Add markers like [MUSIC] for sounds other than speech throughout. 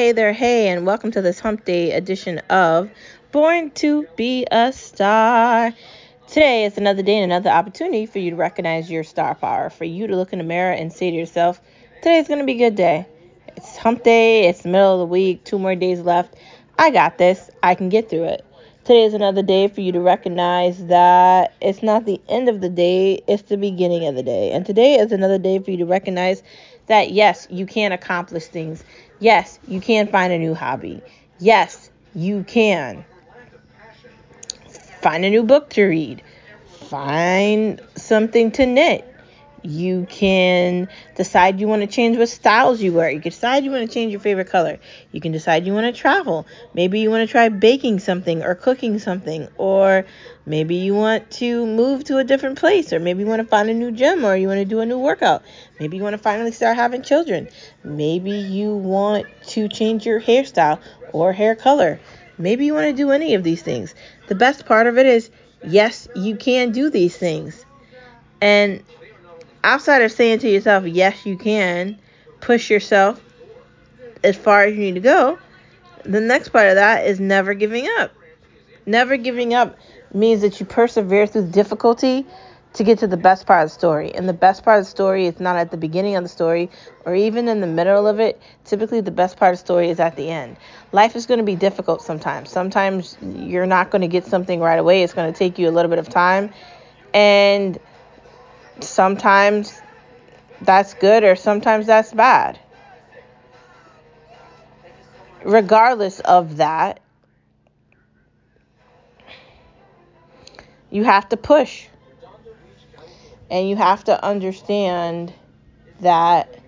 Hey there, hey, and welcome to this hump day edition of Born to Be a Star. Today is another day and another opportunity for you to recognize your star power, for you to look in the mirror and say to yourself, Today's going to be a good day. It's hump day, it's the middle of the week, two more days left. I got this, I can get through it. Today is another day for you to recognize that it's not the end of the day, it's the beginning of the day. And today is another day for you to recognize that yes, you can accomplish things. Yes, you can find a new hobby. Yes, you can find a new book to read. Find something to knit. You can decide you want to change what styles you wear. You can decide you want to change your favorite color. You can decide you want to travel. Maybe you want to try baking something or cooking something. Or maybe you want to move to a different place. Or maybe you want to find a new gym or you want to do a new workout. Maybe you want to finally start having children. Maybe you want to change your hairstyle or hair color. Maybe you want to do any of these things. The best part of it is, yes, you can do these things. And outside of saying to yourself, yes, you can, push yourself as far as you need to go, the next part of that is never giving up. Never giving up means that you persevere through difficulty to get to the best part of the story. And the best part of the story is not at the beginning of the story or even in the middle of it. Typically, the best part of the story is at the end. Life is going to be difficult sometimes. Sometimes you're not going to get something right away, it's going to take you a little bit of time. And sometimes that's good or sometimes that's bad. Regardless of that, you have to push. And you have to understand that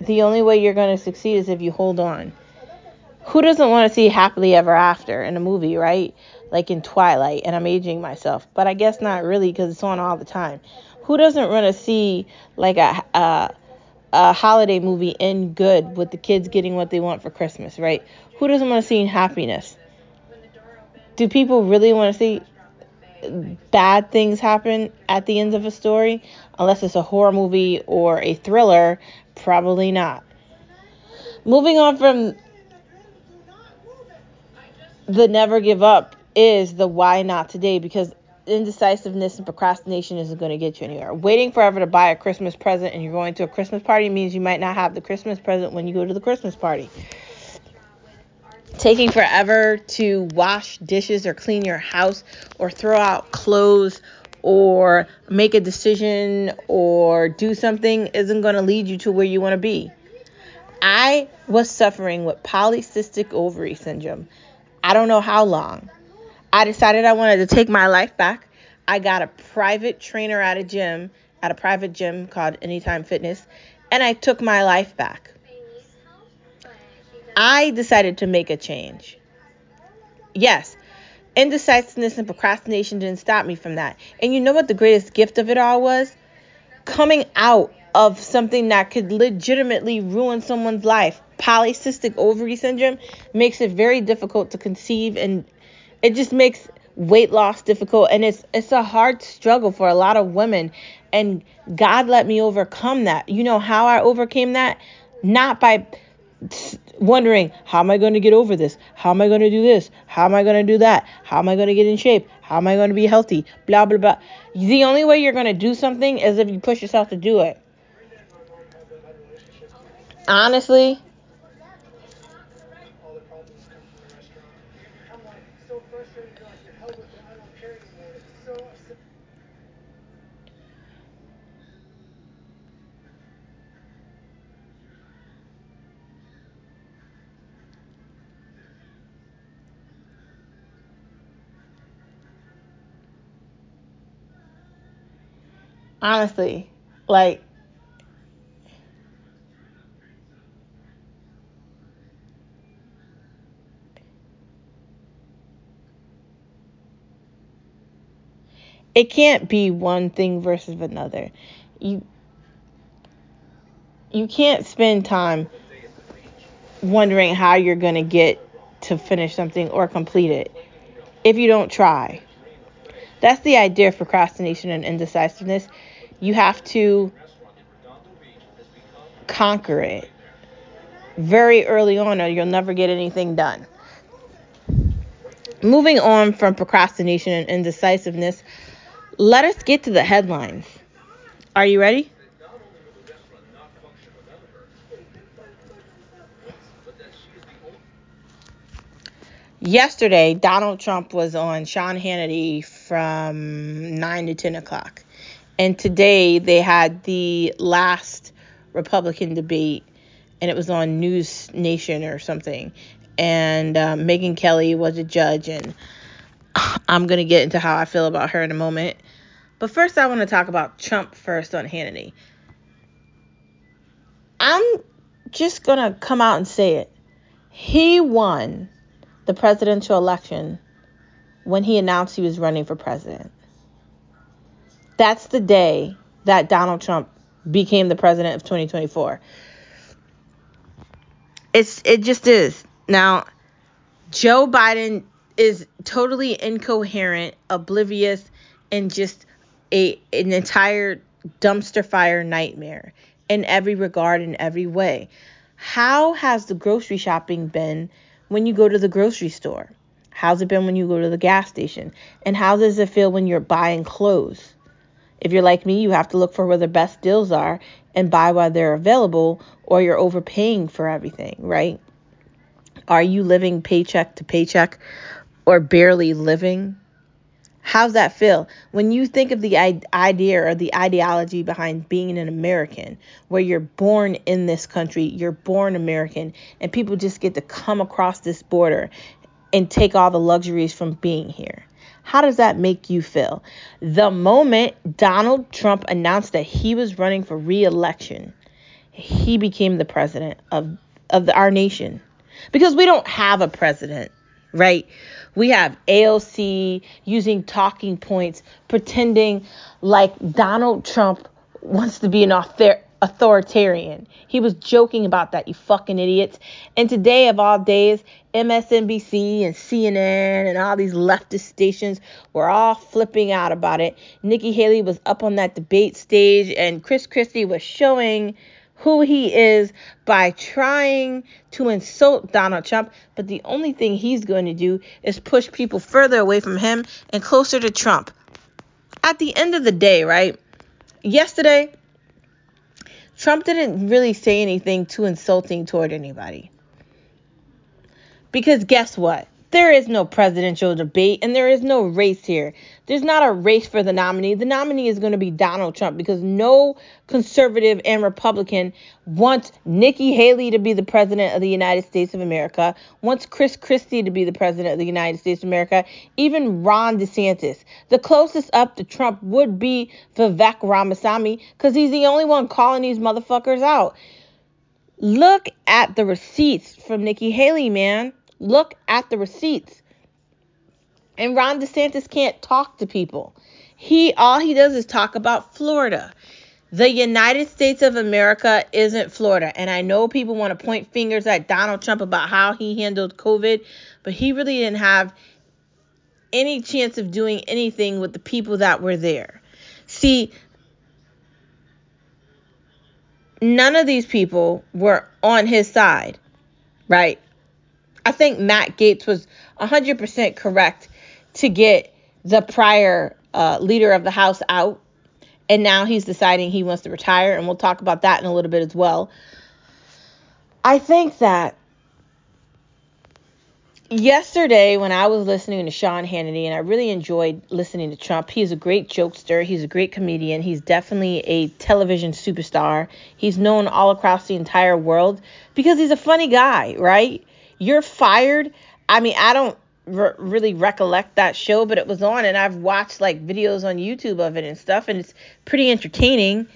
the only way you're going to succeed is if you hold on. Who doesn't want to see happily ever after in a movie, right? like in Twilight, and I'm aging myself, but I guess not really because it's on all the time. Who doesn't want to see like a, a a holiday movie end good with the kids getting what they want for Christmas, right? Who doesn't want to see happiness? Do people really want to see bad things happen at the end of a story? Unless it's a horror movie or a thriller, probably not. Moving on from the never give up is the why not today because indecisiveness and procrastination isn't going to get you anywhere. Waiting forever to buy a Christmas present and you're going to a Christmas party means you might not have the Christmas present when you go to the Christmas party. Taking forever to wash dishes or clean your house or throw out clothes or make a decision or do something isn't going to lead you to where you want to be. I was suffering with polycystic ovary syndrome. I don't know how long. I decided I wanted to take my life back. I got a private trainer at a gym, at a private gym called Anytime Fitness, and I took my life back. I decided to make a change. Yes, indecisiveness and procrastination didn't stop me from that. And you know what the greatest gift of it all was? Coming out of something that could legitimately ruin someone's life. Polycystic ovary syndrome makes it very difficult to conceive and it just makes weight loss difficult and it's it's a hard struggle for a lot of women and God let me overcome that. You know how I overcame that? Not by wondering how am I going to get over this? How am I going to do this? How am I going to do that? How am I going to get in shape? How am I going to be healthy? Blah blah blah. The only way you're going to do something is if you push yourself to do it. Honestly, honestly, like it can't be one thing versus another. You you can't spend time wondering how you're going to get to finish something or complete it if you don't try. That's the idea of procrastination and indecisiveness. You have to conquer it very early on, or you'll never get anything done. Moving on from procrastination and indecisiveness, let us get to the headlines. Are you ready? Yesterday, Donald Trump was on Sean Hannity from 9 to 10 o'clock. And today, they had the last Republican debate, and it was on NewsNation or something. And uh, Megyn Kelly was a judge, and [SIGHS] I'm going to get into how I feel about her in a moment. But first, I want to talk about Trump first on Hannity. I'm just going to come out and say it. He won the presidential election when he announced he was running for president. That's the day that Donald Trump became the president of 2024. It's it just is. Now, Joe Biden is totally incoherent, oblivious, and just a an entire dumpster fire nightmare in every regard in every way. How has the grocery shopping been when you go to the grocery store? How's it been when you go to the gas station? And how does it feel when you're buying clothes? If you're like me, you have to look for where the best deals are and buy while they're available, or you're overpaying for everything, right? Are you living paycheck to paycheck or barely living? How's that feel? When you think of the idea or the ideology behind being an American, where you're born in this country, you're born American, and people just get to come across this border and take all the luxuries from being here. How does that make you feel? The moment Donald Trump announced that he was running for re-election, he became the president of of the, our nation. Because we don't have a president, right? We have AOC using talking points, pretending like Donald Trump wants to be an author- authoritarian. He was joking about that, you fucking idiots. And today, of all days, MSNBC and CNN and all these leftist stations were all flipping out about it. Nikki Haley was up on that debate stage, and Chris Christie was showing who he is by trying to insult Donald Trump. But the only thing he's going to do is push people further away from him and closer to Trump. At the end of the day, right? Yesterday, Trump didn't really say anything too insulting toward anybody. Because guess what? There is no presidential debate and there is no race here. There's not a race for the nominee. The nominee is going to be Donald Trump because no conservative and Republican wants Nikki Haley to be the president of the United States of America, wants Chris Christie to be the president of the United States of America, even Ron DeSantis. The closest up to Trump would be Vivek Ramaswamy because he's the only one calling these motherfuckers out. Look at the receipts from Nikki Haley, man. Look at the receipts. And Ron DeSantis can't talk to people. He all he does is talk about Florida. The United States of America isn't Florida. And I know people want to point fingers at Donald Trump about how he handled COVID, but he really didn't have any chance of doing anything with the people that were there. See, none of these people were on his side, right? I think Matt Gaetz was 100% correct to get the prior uh, leader of the House out. And now he's deciding he wants to retire. And we'll talk about that in a little bit as well. I think that yesterday when I was listening to Sean Hannity, and I really enjoyed listening to Trump, he's a great jokester, he's a great comedian, he's definitely a television superstar. He's known all across the entire world because he's a funny guy, right? You're fired. I mean, I don't really recollect that show, but it was on, and I've watched like videos on YouTube of it and stuff, and it's pretty entertaining.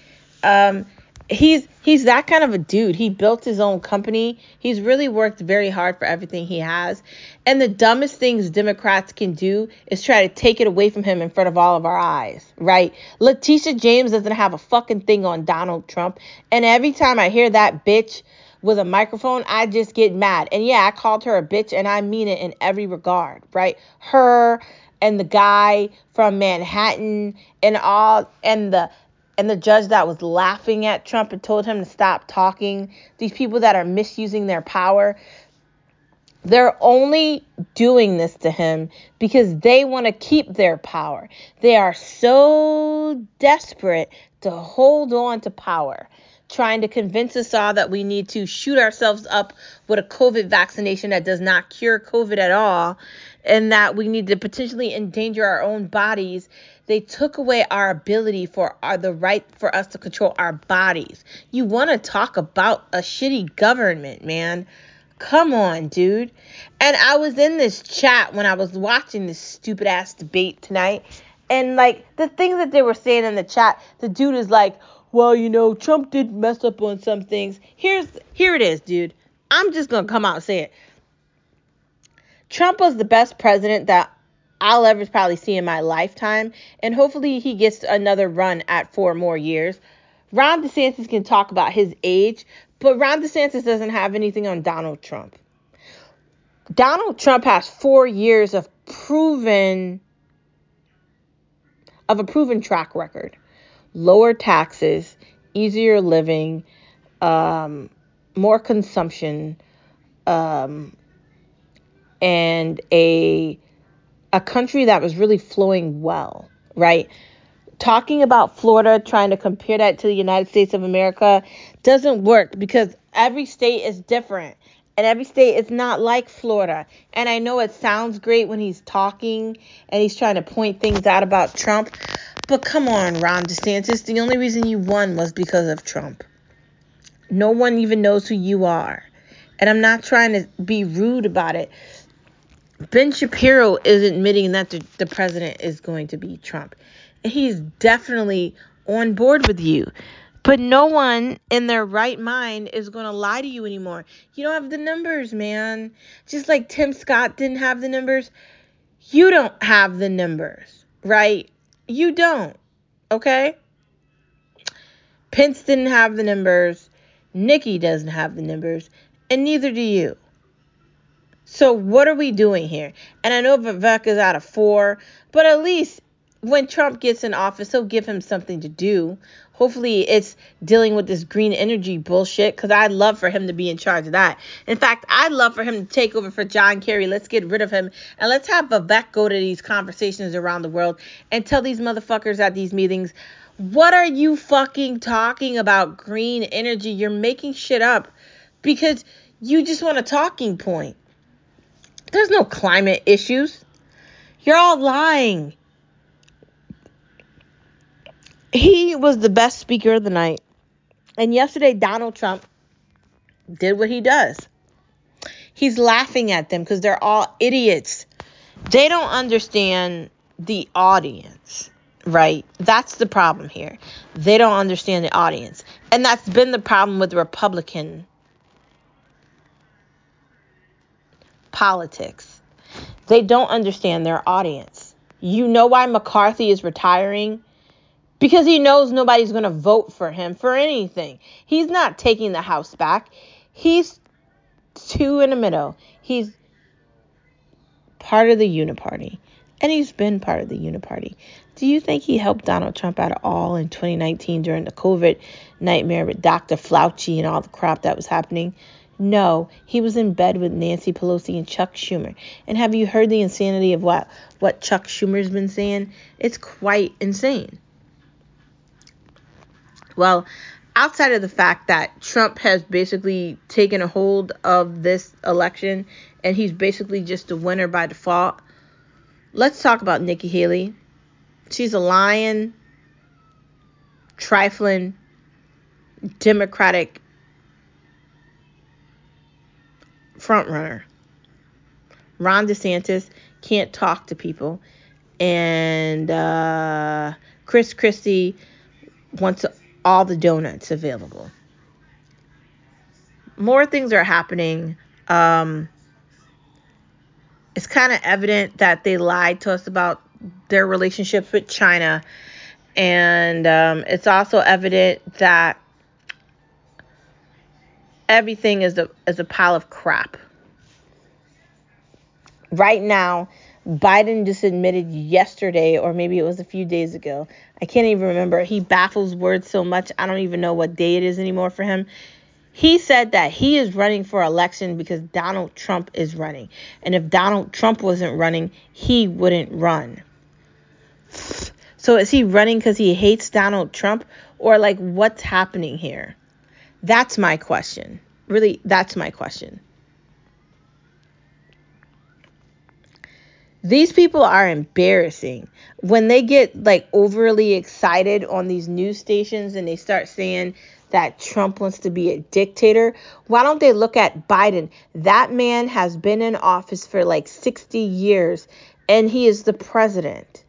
Um, he's he's that kind of a dude. He built his own company. He's really worked very hard for everything he has. And the dumbest things Democrats can do is try to take it away from him in front of all of our eyes, right? Letitia James doesn't have a fucking thing on Donald Trump. And every time I hear that bitch with a microphone, I just get mad. And yeah, I called her a bitch and I mean it in every regard, right? Her and the guy from Manhattan and all and the and the judge that was laughing at Trump and told him to stop talking, these people that are misusing their power, they're only doing this to him because they want to keep their power. They are so desperate to hold on to power, trying to convince us all that we need to shoot ourselves up with a COVID vaccination that does not cure COVID at all, and that we need to potentially endanger our own bodies. They took away our ability for our, the right for us to control our bodies. You want to talk about a shitty government, man. Come on, dude. And I was in this chat when I was watching this stupid ass debate tonight. And like the things that they were saying in the chat, the dude is like, well, you know, Trump did mess up on some things. Here's here it is, dude. I'm just gonna come out and say it. Trump was the best president that I'll ever probably see in my lifetime, and hopefully he gets another run at four more years. Ron DeSantis can talk about his age, but Ron DeSantis doesn't have anything on Donald Trump. Donald Trump has four years of proven of a proven track record. Lower taxes, easier living, um, more consumption, um, and a a country that was really flowing well, right? talking about Florida, trying to compare that to the United States of America, doesn't work because every state is different. And every state is not like Florida. And I know it sounds great when he's talking and he's trying to point things out about Trump. But come on, Ron DeSantis. The only reason you won was because of Trump. No one even knows who you are. And I'm not trying to be rude about it. Ben Shapiro is admitting that the, the president is going to be Trump he's definitely on board with you. But no one in their right mind is going to lie to you anymore. You don't have the numbers, man. Just like Tim Scott didn't have the numbers, you don't have the numbers, right? You don't. Okay? Pence didn't have the numbers. Nikki doesn't have the numbers. And neither do you. So what are we doing here? And I know Vivek is out of four, but at least when Trump gets in office, he'll give him something to do. Hopefully, it's dealing with this green energy bullshit because I'd love for him to be in charge of that. In fact, I'd love for him to take over for John Kerry. Let's get rid of him and let's have Vivek go to these conversations around the world and tell these motherfuckers at these meetings, what are you fucking talking about green energy? You're making shit up because you just want a talking point. There's no climate issues. You're all lying he was the best speaker of the night. And yesterday, Donald Trump did what he does. He's laughing at them because they're all idiots. They don't understand the audience, right? That's the problem here. They don't understand the audience. And that's been the problem with Republican politics. They don't understand their audience. You know why McCarthy is retiring? Because he knows nobody's going to vote for him for anything. He's not taking the House back. He's too in the middle. He's part of the Uniparty. And he's been part of the Uniparty. Do you think he helped Donald Trump at all in 2019 during the COVID nightmare with Dr. Fauci and all the crap that was happening? No, he was in bed with Nancy Pelosi and Chuck Schumer. And have you heard the insanity of what, what Chuck Schumer's been saying? It's quite insane. Well, outside of the fact that Trump has basically taken a hold of this election and he's basically just a winner by default, let's talk about Nikki Haley. She's a lying, trifling, Democratic frontrunner. Ron DeSantis can't talk to people, and uh, Chris Christie wants to all the donuts available. More things are happening. Um, it's kind of evident that they lied to us about their relationships with China. And um, it's also evident that everything is a, is a pile of crap. Right now, Biden just admitted yesterday, or maybe it was a few days ago. I can't even remember. He baffles words so much, I don't even know what day it is anymore for him. He said that he is running for election because Donald Trump is running. And if Donald Trump wasn't running, he wouldn't run. So is he running because he hates Donald Trump? Or like what's happening here? That's my question. Really, that's my question. These people are embarrassing. When they get like overly excited on these news stations and they start saying that Trump wants to be a dictator, why don't they look at Biden? That man has been in office for like 60 years and he is the president.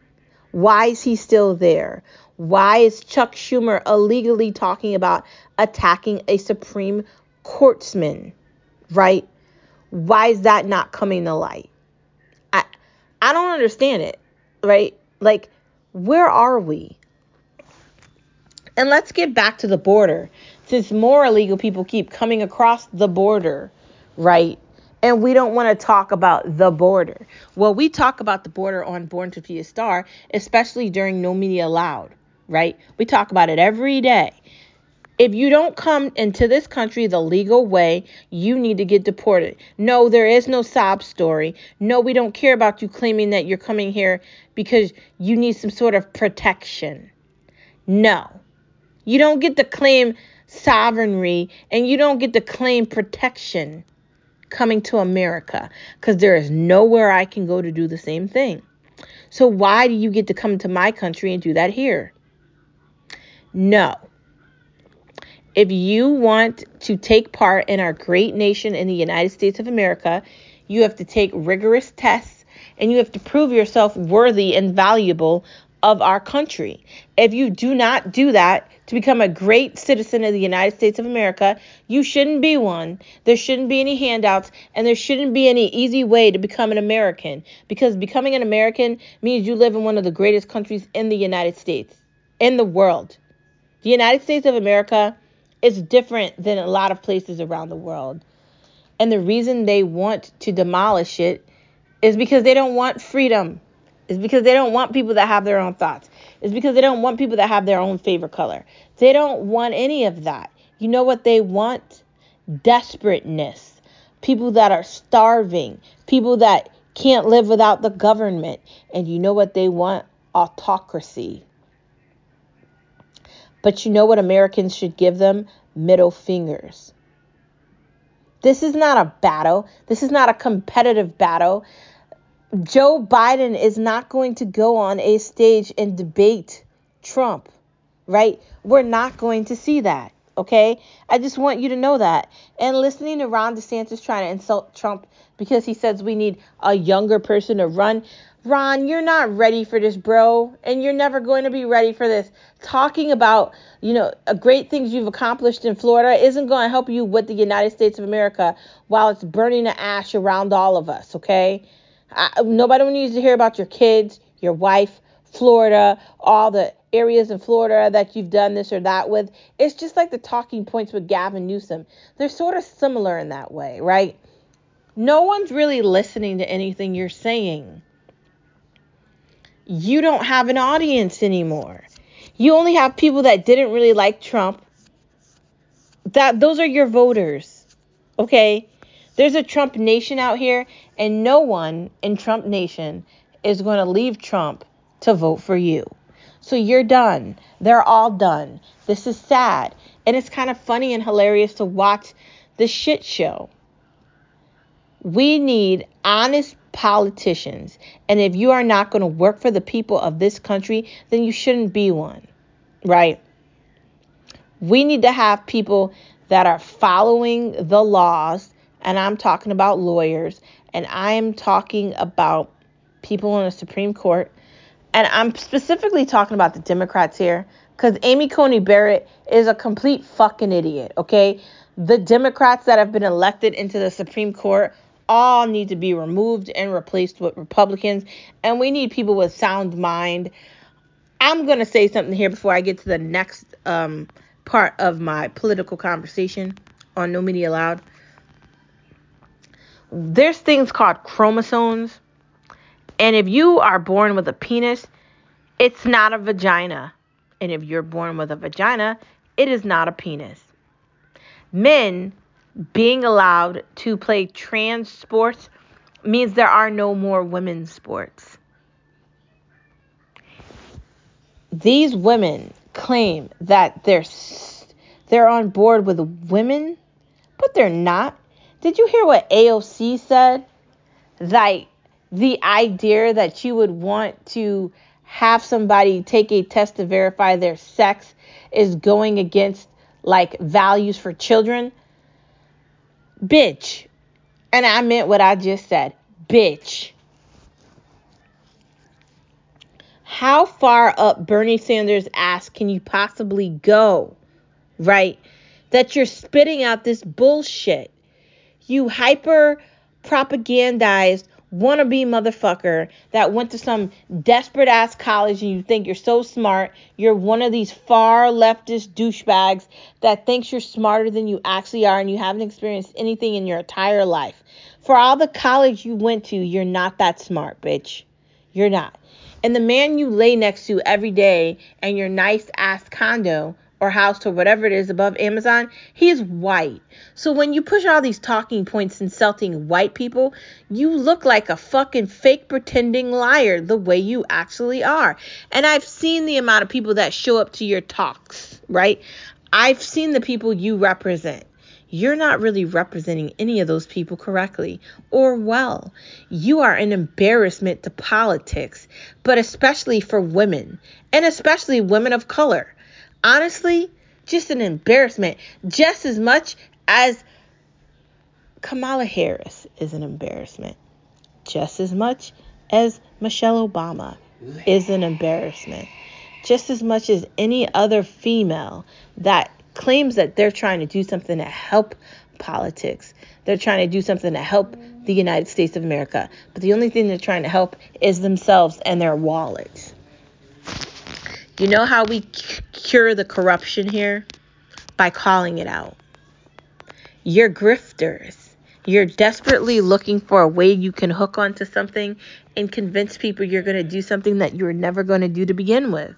Why is he still there? Why is Chuck Schumer illegally talking about attacking a Supreme Courtsman? Right? Why is that not coming to light? I don't understand it. Right? Like where are we? And let's get back to the border. Since more illegal people keep coming across the border, right? And we don't want to talk about the border. Well, we talk about the border on Born to Be a Star, especially during No Media Allowed, right? We talk about it every day. If you don't come into this country the legal way, you need to get deported. No, there is no sob story. No, we don't care about you claiming that you're coming here because you need some sort of protection. No. You don't get to claim sovereignty and you don't get to claim protection coming to America because there is nowhere I can go to do the same thing. So, why do you get to come to my country and do that here? No. If you want to take part in our great nation in the United States of America, you have to take rigorous tests and you have to prove yourself worthy and valuable of our country. If you do not do that, to become a great citizen of the United States of America, you shouldn't be one. There shouldn't be any handouts, and there shouldn't be any easy way to become an American because becoming an American means you live in one of the greatest countries in the United States, in the world. The United States of America is different than a lot of places around the world. And the reason they want to demolish it is because they don't want freedom. It's because they don't want people that have their own thoughts. It's because they don't want people that have their own favorite color. They don't want any of that. You know what they want? Desperateness. People that are starving. People that can't live without the government. And you know what they want? Autocracy. But you know what Americans should give them? Middle fingers. This is not a battle. This is not a competitive battle. Joe Biden is not going to go on a stage and debate Trump, right? We're not going to see that, okay? I just want you to know that. And listening to Ron DeSantis trying to insult Trump because he says we need a younger person to run. Ron, you're not ready for this, bro, and you're never going to be ready for this. Talking about, you know, great things you've accomplished in Florida isn't going to help you with the United States of America while it's burning the ash around all of us, okay? I, nobody needs to hear about your kids, your wife, Florida, all the areas in Florida that you've done this or that with. It's just like the talking points with Gavin Newsom. They're sort of similar in that way, right? No one's really listening to anything you're saying. You don't have an audience anymore. You only have people that didn't really like Trump. That those are your voters. Okay? There's a Trump nation out here, and no one in Trump nation is going to leave Trump to vote for you. So you're done. They're all done. This is sad. And it's kind of funny and hilarious to watch the shit show. We need honest politicians. And if you are not going to work for the people of this country, then you shouldn't be one. Right? We need to have people that are following the laws and I'm talking about lawyers, and I'm talking about people in the Supreme Court, and I'm specifically talking about the Democrats here because Amy Coney Barrett is a complete fucking idiot, okay? The Democrats that have been elected into the Supreme Court all need to be removed and replaced with Republicans, and we need people with sound mind. I'm going to say something here before I get to the next um, part of my political conversation on No Media Allowed there's things called chromosomes And if you are born with a penis, it's not a vagina. And if you're born with a vagina, it is not a penis. Men being allowed to play trans sports means there are no more women's sports. These women claim that they're they're on board with women, but they're not. Did you hear what AOC said? Like the idea that you would want to have somebody take a test to verify their sex is going against like values for children. Bitch. And I meant what I just said. Bitch. How far up Bernie Sanders' ass can you possibly go? Right? That you're spitting out this bullshit. You hyper propagandized wannabe motherfucker that went to some desperate ass college and you think you're so smart. You're one of these far leftist douchebags that thinks you're smarter than you actually are and you haven't experienced anything in your entire life. For all the college you went to, you're not that smart, bitch. You're not. And the man you lay next to every day in your nice ass condo or house or whatever it is above Amazon, he's white. So when you push all these talking points insulting white people, you look like a fucking fake pretending liar the way you actually are. And I've seen the amount of people that show up to your talks, right? I've seen the people you represent. You're not really representing any of those people correctly or well. You are an embarrassment to politics, but especially for women, and especially women of color honestly, just an embarrassment. Just as much as Kamala Harris is an embarrassment. Just as much as Michelle Obama is an embarrassment. Just as much as any other female that claims that they're trying to do something to help politics. They're trying to do something to help the United States of America. But the only thing they're trying to help is themselves and their wallets. You know how we cure the corruption here? By calling it out. You're grifters. You're desperately looking for a way you can hook onto something and convince people you're going to do something that you were never going to do to begin with.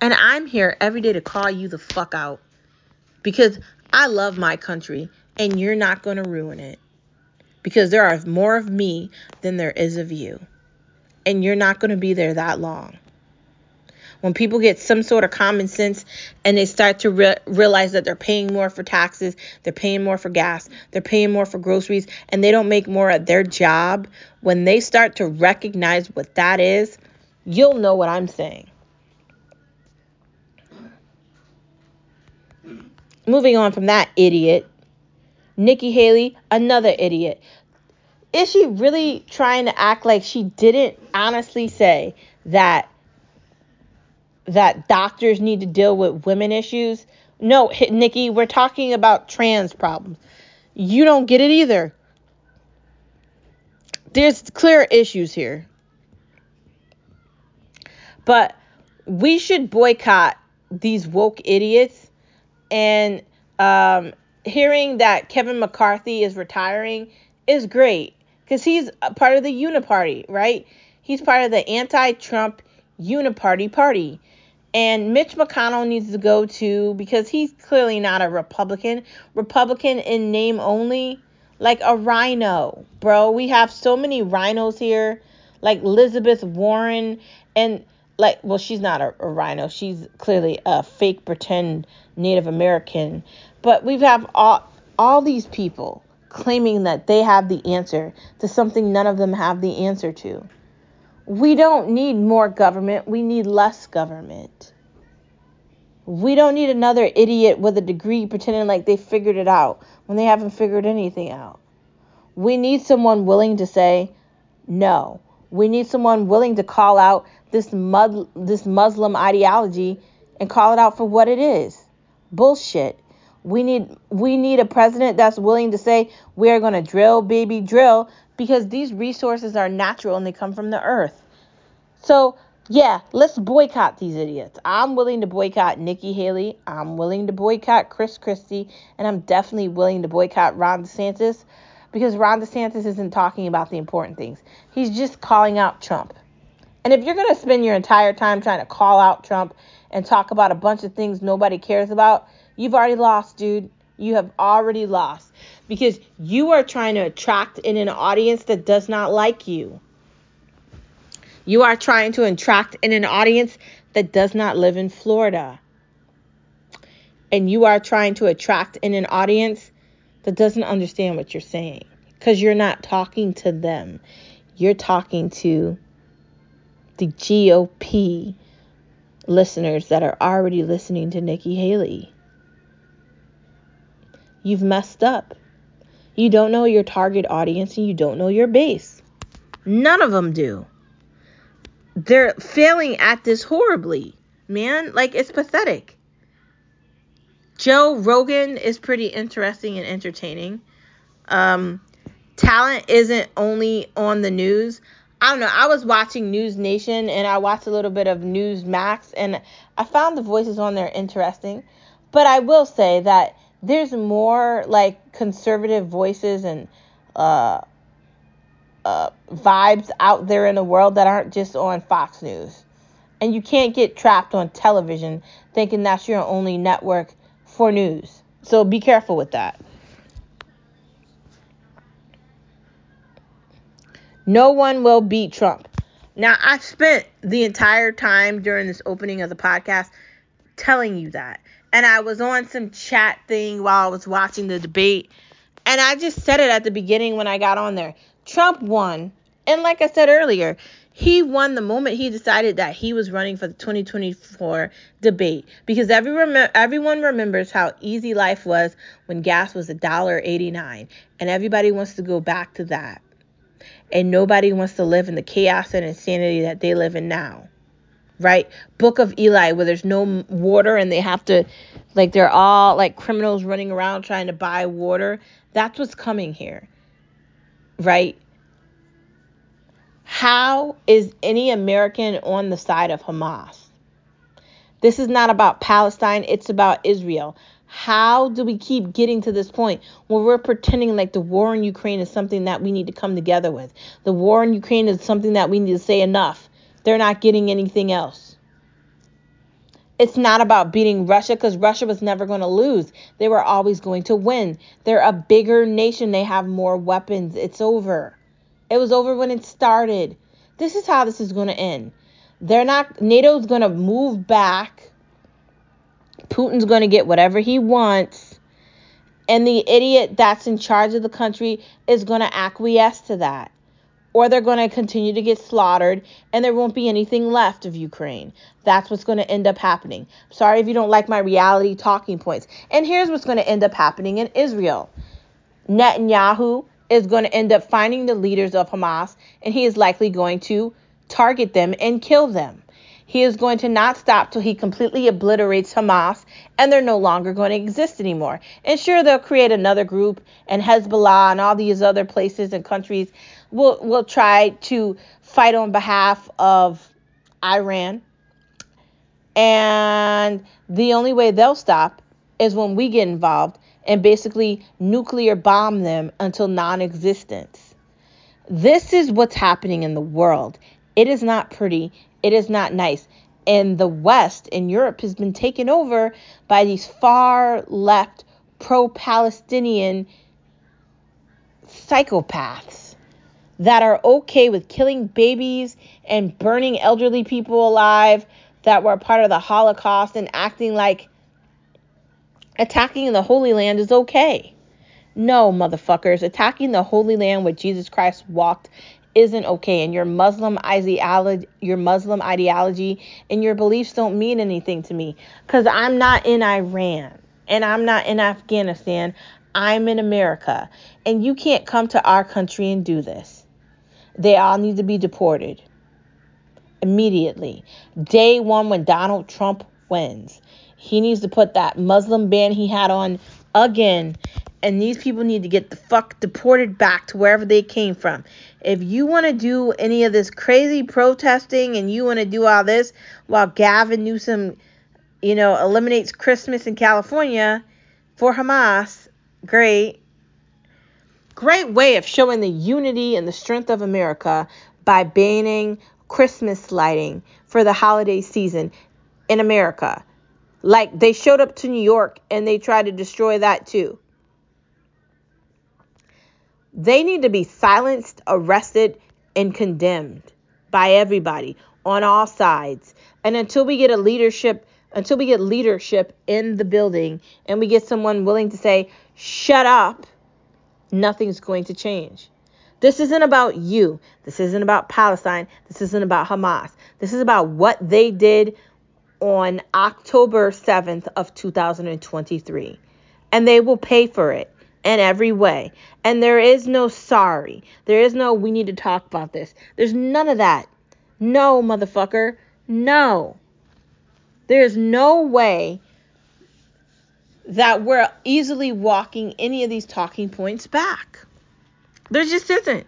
And I'm here every day to call you the fuck out because I love my country and you're not going to ruin it because there are more of me than there is of you. And you're not going to be there that long when people get some sort of common sense and they start to re- realize that they're paying more for taxes, they're paying more for gas, they're paying more for groceries, and they don't make more at their job, when they start to recognize what that is, you'll know what I'm saying. Moving on from that idiot, Nikki Haley, another idiot. Is she really trying to act like she didn't honestly say that that doctors need to deal with women issues. No, Nikki, we're talking about trans problems. You don't get it either. There's clear issues here. But we should boycott these woke idiots. And um, hearing that Kevin McCarthy is retiring is great because he's part of the Uniparty, right? He's part of the anti Trump Uniparty party. And Mitch McConnell needs to go too because he's clearly not a Republican. Republican in name only, like a RINO, bro. We have so many RINOs here, like Elizabeth Warren, and like, well, she's not a, a RINO. She's clearly a fake pretend Native American. But we have all all these people claiming that they have the answer to something none of them have the answer to. We don't need more government, we need less government. We don't need another idiot with a degree pretending like they figured it out when they haven't figured anything out. We need someone willing to say no. We need someone willing to call out this mud, this Muslim ideology and call it out for what it is. Bullshit. We need we need a president that's willing to say we are going to drill baby drill because these resources are natural and they come from the earth. So, yeah, let's boycott these idiots. I'm willing to boycott Nikki Haley. I'm willing to boycott Chris Christie. And I'm definitely willing to boycott Ron DeSantis. because Ron DeSantis isn't talking about the important things. He's just calling out Trump. And if you're going to spend your entire time trying to call out Trump and talk about a bunch of things nobody cares about, you've already lost, dude. You have already lost because you are trying to attract in an audience that does not like you. You are trying to attract in an audience that does not live in Florida. And you are trying to attract in an audience that doesn't understand what you're saying because you're not talking to them. You're talking to the GOP listeners that are already listening to Nikki Haley. You've messed up. You don't know your target audience and you don't know your base. None of them do. They're failing at this horribly, man. Like, it's pathetic. Joe Rogan is pretty interesting and entertaining. Um, talent isn't only on the news. I don't know. I was watching NewsNation and I watched a little bit of Newsmax and I found the voices on there interesting. But I will say that there's more like conservative voices and uh, uh, vibes out there in the world that aren't just on Fox News. And you can't get trapped on television thinking that's your only network for news. So be careful with that. No one will beat Trump. Now, I've spent the entire time during this opening of the podcast telling you that and I was on some chat thing while I was watching the debate. And I just said it at the beginning when I got on there. Trump won. And like I said earlier, he won the moment he decided that he was running for the 2024 debate because every everyone remembers how easy life was when gas was $1.89 and everybody wants to go back to that. And nobody wants to live in the chaos and insanity that they live in now right? Book of Eli, where there's no water and they have to, like, they're all like criminals running around trying to buy water. That's what's coming here, right? How is any American on the side of Hamas? This is not about Palestine, it's about Israel. How do we keep getting to this point where we're pretending like the war in Ukraine is something that we need to come together with? The war in Ukraine is something that we need to say enough. They're not getting anything else. It's not about beating Russia because Russia was never going to lose. They were always going to win. They're a bigger nation. They have more weapons. It's over. It was over when it started. This is how this is going to end. They're not, NATO's going to move back. Putin's going to get whatever he wants. And the idiot that's in charge of the country is going to acquiesce to that or they're going to continue to get slaughtered and there won't be anything left of Ukraine. That's what's going to end up happening. Sorry if you don't like my reality talking points. And here's what's going to end up happening in Israel Netanyahu is going to end up finding the leaders of Hamas and he is likely going to target them and kill them. He is going to not stop till he completely obliterates Hamas and they're no longer going to exist anymore. And sure, they'll create another group and Hezbollah and all these other places and countries will will try to fight on behalf of Iran. And the only way they'll stop is when we get involved and basically nuclear bomb them until non existence. This is what's happening in the world. It is not pretty. It is not nice. And the West in Europe has been taken over by these far left pro Palestinian psychopaths that are okay with killing babies and burning elderly people alive that were part of the Holocaust and acting like attacking the Holy Land is okay. No, motherfuckers, attacking the Holy Land where Jesus Christ walked isn't okay and your Muslim ideology your Muslim ideology and your beliefs don't mean anything to me cuz I'm not in Iran and I'm not in Afghanistan. I'm in America and you can't come to our country and do this. They all need to be deported immediately. Day 1 when Donald Trump wins. He needs to put that Muslim ban he had on again and these people need to get the fuck deported back to wherever they came from. If you want to do any of this crazy protesting and you want to do all this while Gavin Newsom, you know, eliminates Christmas in California for Hamas, great. Great way of showing the unity and the strength of America by banning Christmas lighting for the holiday season in America. Like they showed up to New York and they tried to destroy that too. They need to be silenced, arrested, and condemned by everybody on all sides. And until we get a leadership, until we get leadership in the building and we get someone willing to say, shut up, nothing's going to change. This isn't about you. This isn't about Palestine. This isn't about Hamas. This is about what they did on October 7th of 2023. And they will pay for it in every way. And there is no sorry. There is no we need to talk about this. There's none of that. No, motherfucker. No. There's no way that we're easily walking any of these talking points back. There just isn't.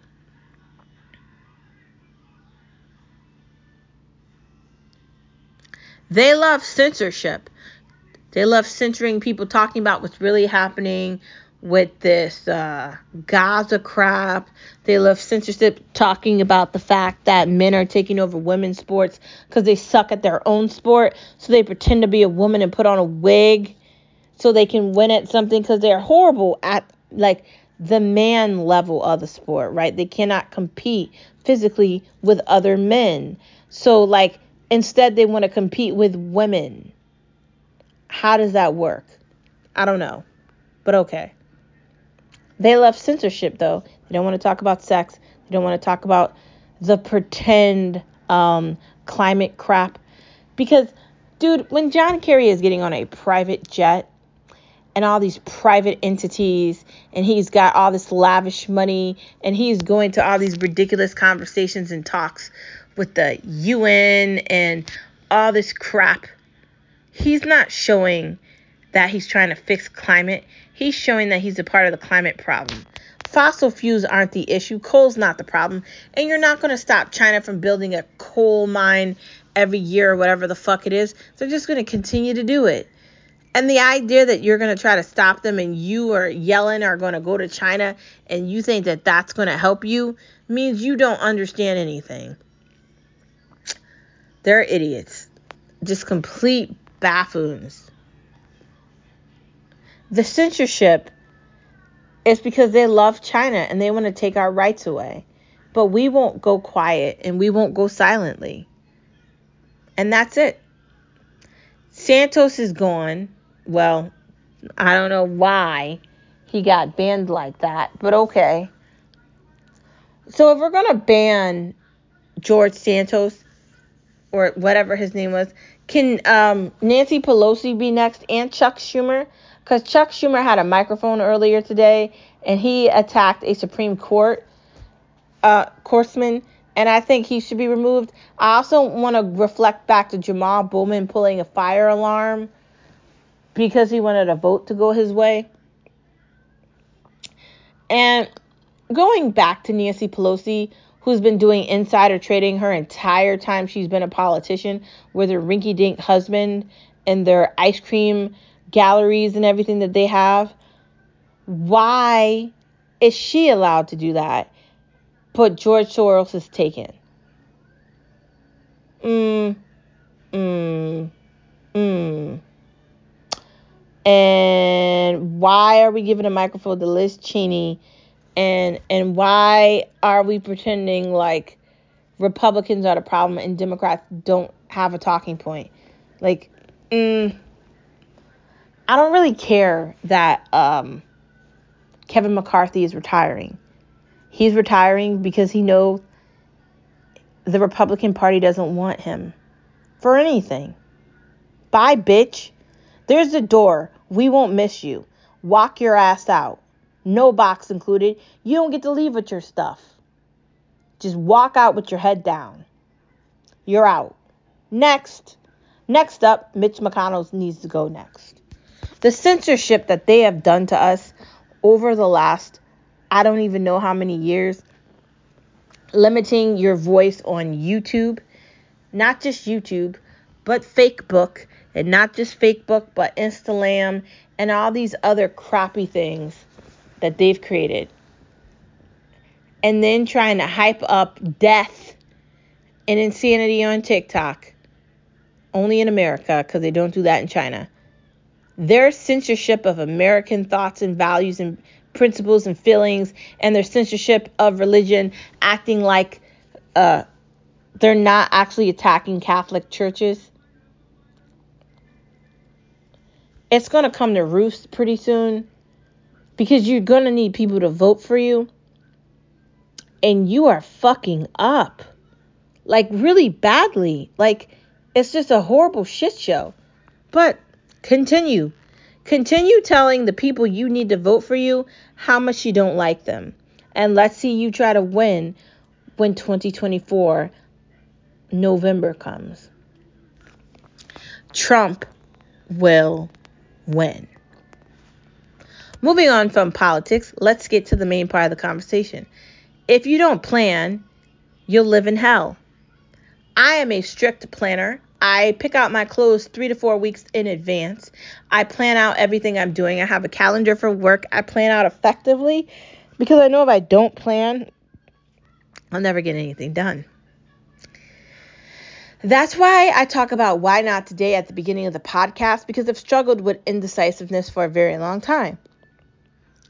They love censorship. They love censoring people talking about what's really happening with this uh, Gaza crap. They love censorship talking about the fact that men are taking over women's sports because they suck at their own sport. So they pretend to be a woman and put on a wig so they can win at something because they're horrible at like the man level of the sport, right? They cannot compete physically with other men. So, like, instead, they want to compete with women. How does that work? I don't know, but okay. They love censorship though. They don't want to talk about sex. They don't want to talk about the pretend um, climate crap. Because, dude, when John Kerry is getting on a private jet and all these private entities and he's got all this lavish money and he's going to all these ridiculous conversations and talks with the UN and all this crap, he's not showing that he's trying to fix climate. He's showing that he's a part of the climate problem. Fossil fuels aren't the issue, coal's not the problem, and you're not going to stop China from building a coal mine every year or whatever the fuck it is. They're just going to continue to do it. And the idea that you're going to try to stop them and you or Yellen are going to go to China and you think that that's going to help you means you don't understand anything. They're idiots. Just complete buffoons the censorship is because they love China and they want to take our rights away. But we won't go quiet and we won't go silently. And that's it. Santos is gone. Well, I don't know why he got banned like that, but okay. So if we're going to ban George Santos or whatever his name was, can um, Nancy Pelosi be next and Chuck Schumer? Because Chuck Schumer had a microphone earlier today and he attacked a Supreme Court uh, courtsman, and I think he should be removed. I also want to reflect back to Jamal Bowman pulling a fire alarm because he wanted a vote to go his way. And going back to Nancy Pelosi, who's been doing insider trading her entire time she's been a politician with her rinky dink husband and their ice cream galleries and everything that they have. Why is she allowed to do that, but George Soros is taken? Mm, mm, mm. And why are we giving a microphone to Liz Cheney? And and why are we pretending like Republicans are the problem and Democrats don't have a talking point? Like, mm, I don't really care that um, Kevin McCarthy is retiring. He's retiring because he knows the Republican Party doesn't want him for anything. Bye, bitch. There's the door. We won't miss you. Walk your ass out. No box included. You don't get to leave with your stuff. Just walk out with your head down. You're out. Next. Next up, Mitch McConnell needs to go next the censorship that they have done to us over the last, I don't even know how many years, limiting your voice on YouTube, not just YouTube, but Facebook, and not just Facebook, but Instagram, and all these other crappy things that they've created. and then trying to hype up death and insanity on TikTok. Only in America, because they don't do that in China. Their censorship of American thoughts and values and principles and feelings, and their censorship of religion, acting like uh, they're not actually attacking Catholic churches. It's going to come to roost pretty soon because you're going to need people to vote for you. And you are fucking up. Like, really badly. Like, it's just a horrible shit show. But continue. Continue telling the people you need to vote for you how much you don't like them. And let's see you try to win when 2024 November comes. Trump will win. Moving on from politics, let's get to the main part of the conversation. If you don't plan, you'll live in hell. I am a strict planner. I pick out my clothes three to four weeks in advance. I plan out everything I'm doing. I have a calendar for work. I plan out effectively because I know if I don't plan, I'll never get anything done. That's why I talk about why not today at the beginning of the podcast because I've struggled with indecisiveness for a very long time.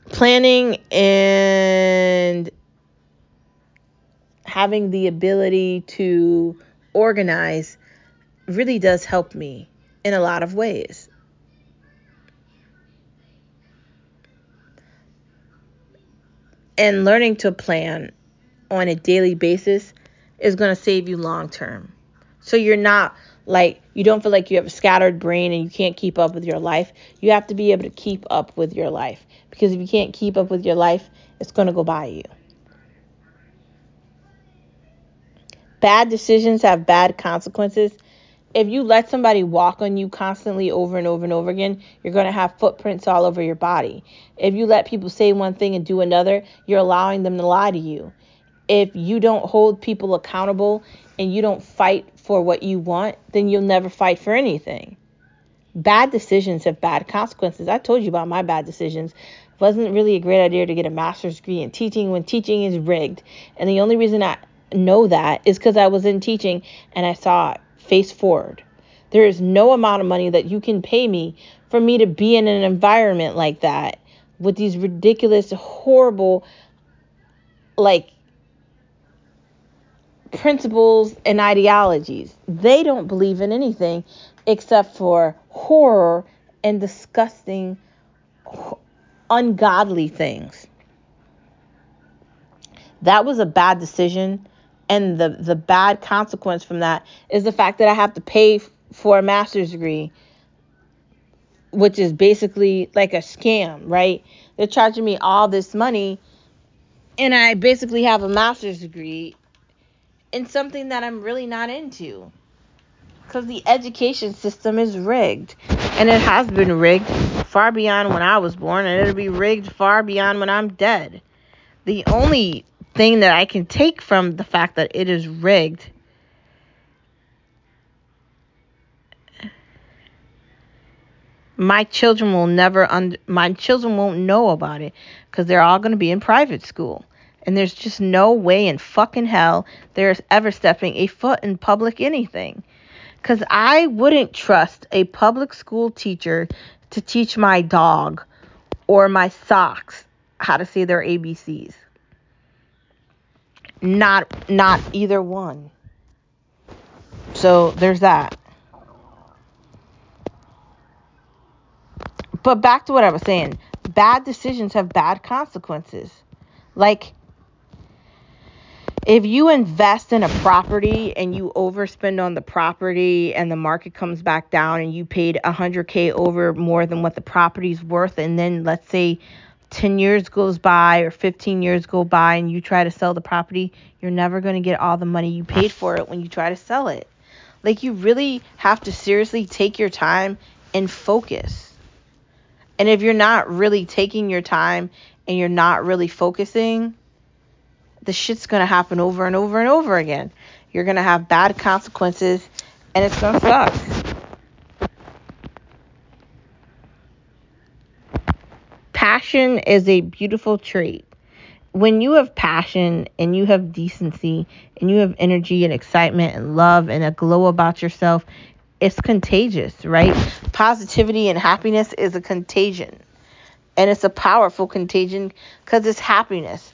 Planning and having the ability to organize really does help me in a lot of ways. And learning to plan on a daily basis is going to save you long term. So you're not like, you don't feel like you have a scattered brain and you can't keep up with your life. You have to be able to keep up with your life. Because if you can't keep up with your life, it's going to go by you. Bad decisions have bad consequences. If you let somebody walk on you constantly over and over and over again, you're going to have footprints all over your body. If you let people say one thing and do another, you're allowing them to lie to you. If you don't hold people accountable and you don't fight for what you want, then you'll never fight for anything. Bad decisions have bad consequences. I told you about my bad decisions. It wasn't really a great idea to get a master's degree in teaching when teaching is rigged. And the only reason I know that is because I was in teaching and I saw face forward. There is no amount of money that you can pay me for me to be in an environment like that with these ridiculous, horrible, like principles and ideologies. They don't believe in anything except for horror and disgusting, ungodly things. That was a bad decision. And the, the bad consequence from that is the fact that I have to pay for a master's degree, which is basically like a scam, right? They're charging me all this money, and I basically have a master's degree in something that I'm really not into. Because the education system is rigged. And it has been rigged far beyond when I was born, and it'll be rigged far beyond when I'm dead. The only thing that I can take from the fact that it is rigged my children will never un- my children won't know about it because they're all going to be in private school and there's just no way in fucking hell there's ever stepping a foot in public anything. Because I wouldn't trust a public school teacher to teach my dog or my socks how to say their ABCs. Not not either one. So there's that. But back to what I was saying. Bad decisions have bad consequences. Like if you invest in a property and you overspend on the property and the market comes back down and you paid 100k over more than what the property's worth and then let's say 10 years goes by or 15 years go by and you try to sell the property you're never going to get all the money you paid for it when you try to sell it. Like you really have to seriously take your time and focus. And if you're not really taking your time and you're not really focusing the shit's going to happen over and over and over again. You're going to have bad consequences and it's going to suck. Passion is a beautiful trait. when you have passion and you have decency and you have energy and excitement and love and a glow about yourself, it's contagious, right? Positivity and happiness is a contagion. And it's a powerful contagion because it's happiness.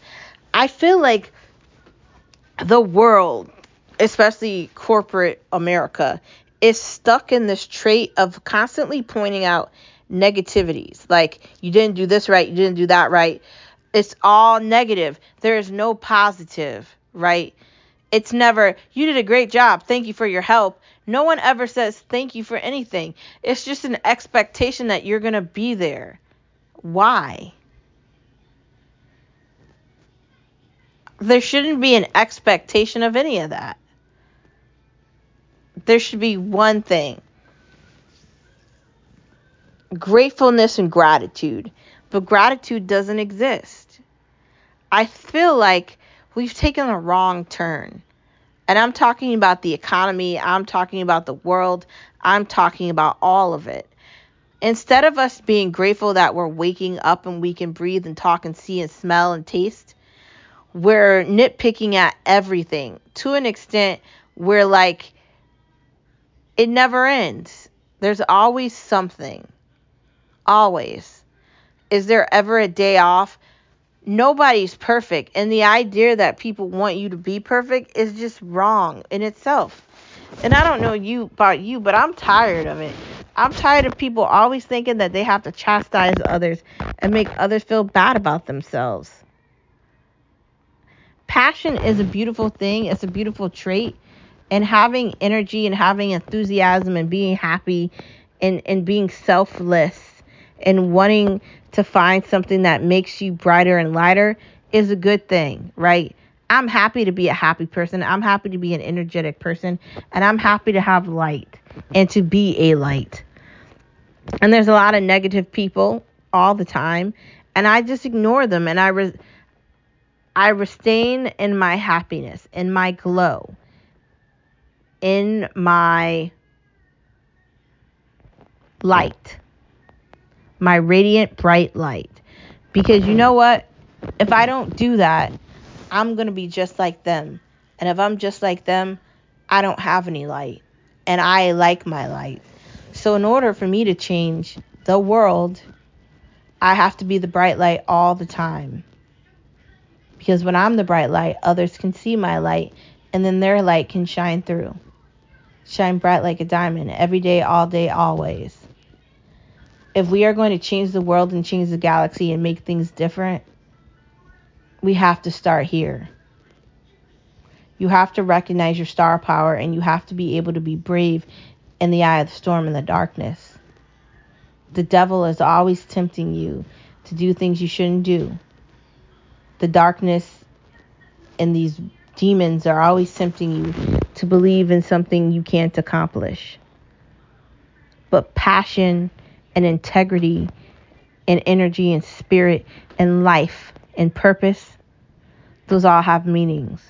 I feel like the world, especially corporate America, is stuck in this trait of constantly pointing out negativities. Like, you didn't do this right, you didn't do that right it's all negative. There is no positive, right? It's never, you did a great job. Thank you for your help. No one ever says thank you for anything. It's just an expectation that you're going to be there. Why? There shouldn't be an expectation of any of that. There should be one thing gratefulness and gratitude but gratitude doesn't exist. I feel like we've taken a wrong turn. And I'm talking about the economy, I'm talking about the world, I'm talking about all of it. Instead of us being grateful that we're waking up and we can breathe and talk and see and smell and taste, we're nitpicking at everything to an extent where, like, it never ends. There's always something. Always is there ever a day off? Nobody's perfect. And the idea that people want you to be perfect is just wrong in itself. And I don't know you about you, but I'm tired of it. I'm tired of people always thinking that they have to chastise others and make others feel bad about themselves. Passion is a beautiful thing, it's a beautiful trait. And having energy and having enthusiasm and being happy and, and being selfless and wanting to find something that makes you brighter and lighter is a good thing, right? I'm happy to be a happy person. I'm happy to be an energetic person. And I'm happy to have light and to be a light. And there's a lot of negative people all the time. And I just ignore them and I, re- I retain in my happiness, in my glow, in my light my radiant bright light. Because you know what? If I don't do that, I'm going to be just like them. And if I'm just like them, I don't have any light. And I like my light. So, in order for me to change the world, I have to be the bright light all the time. Because when I'm the bright light, others can see my light, and then their light can shine through. Shine bright like a diamond every day, all day, always if we are going to change the world and change the galaxy and make things different, we have to start here. You have to recognize your star power and you have to be able to be brave in the eye of the storm and the darkness. The devil is always tempting you to do things you shouldn't do. The darkness and these demons are always tempting you to believe in something you can't accomplish. But passion and integrity and energy and spirit and life and purpose, those all have meanings.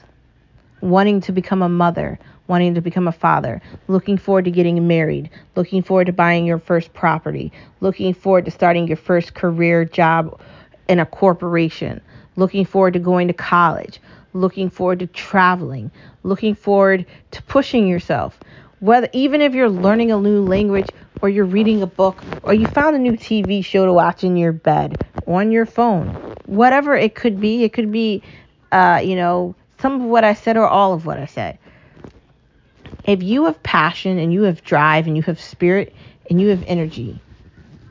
Wanting to become a mother, wanting to become a father, looking forward to getting married, looking forward to buying your first property, looking forward to starting your first career job in a corporation, looking forward to going to college, looking forward to traveling, looking forward to pushing yourself. Whether even if you're learning a new language or you're reading a book, or you found a new TV show to watch in your bed, on your phone, whatever it could be. It could be, uh, you know, some of what I said or all of what I said. If you have passion and you have drive and you have spirit and you have energy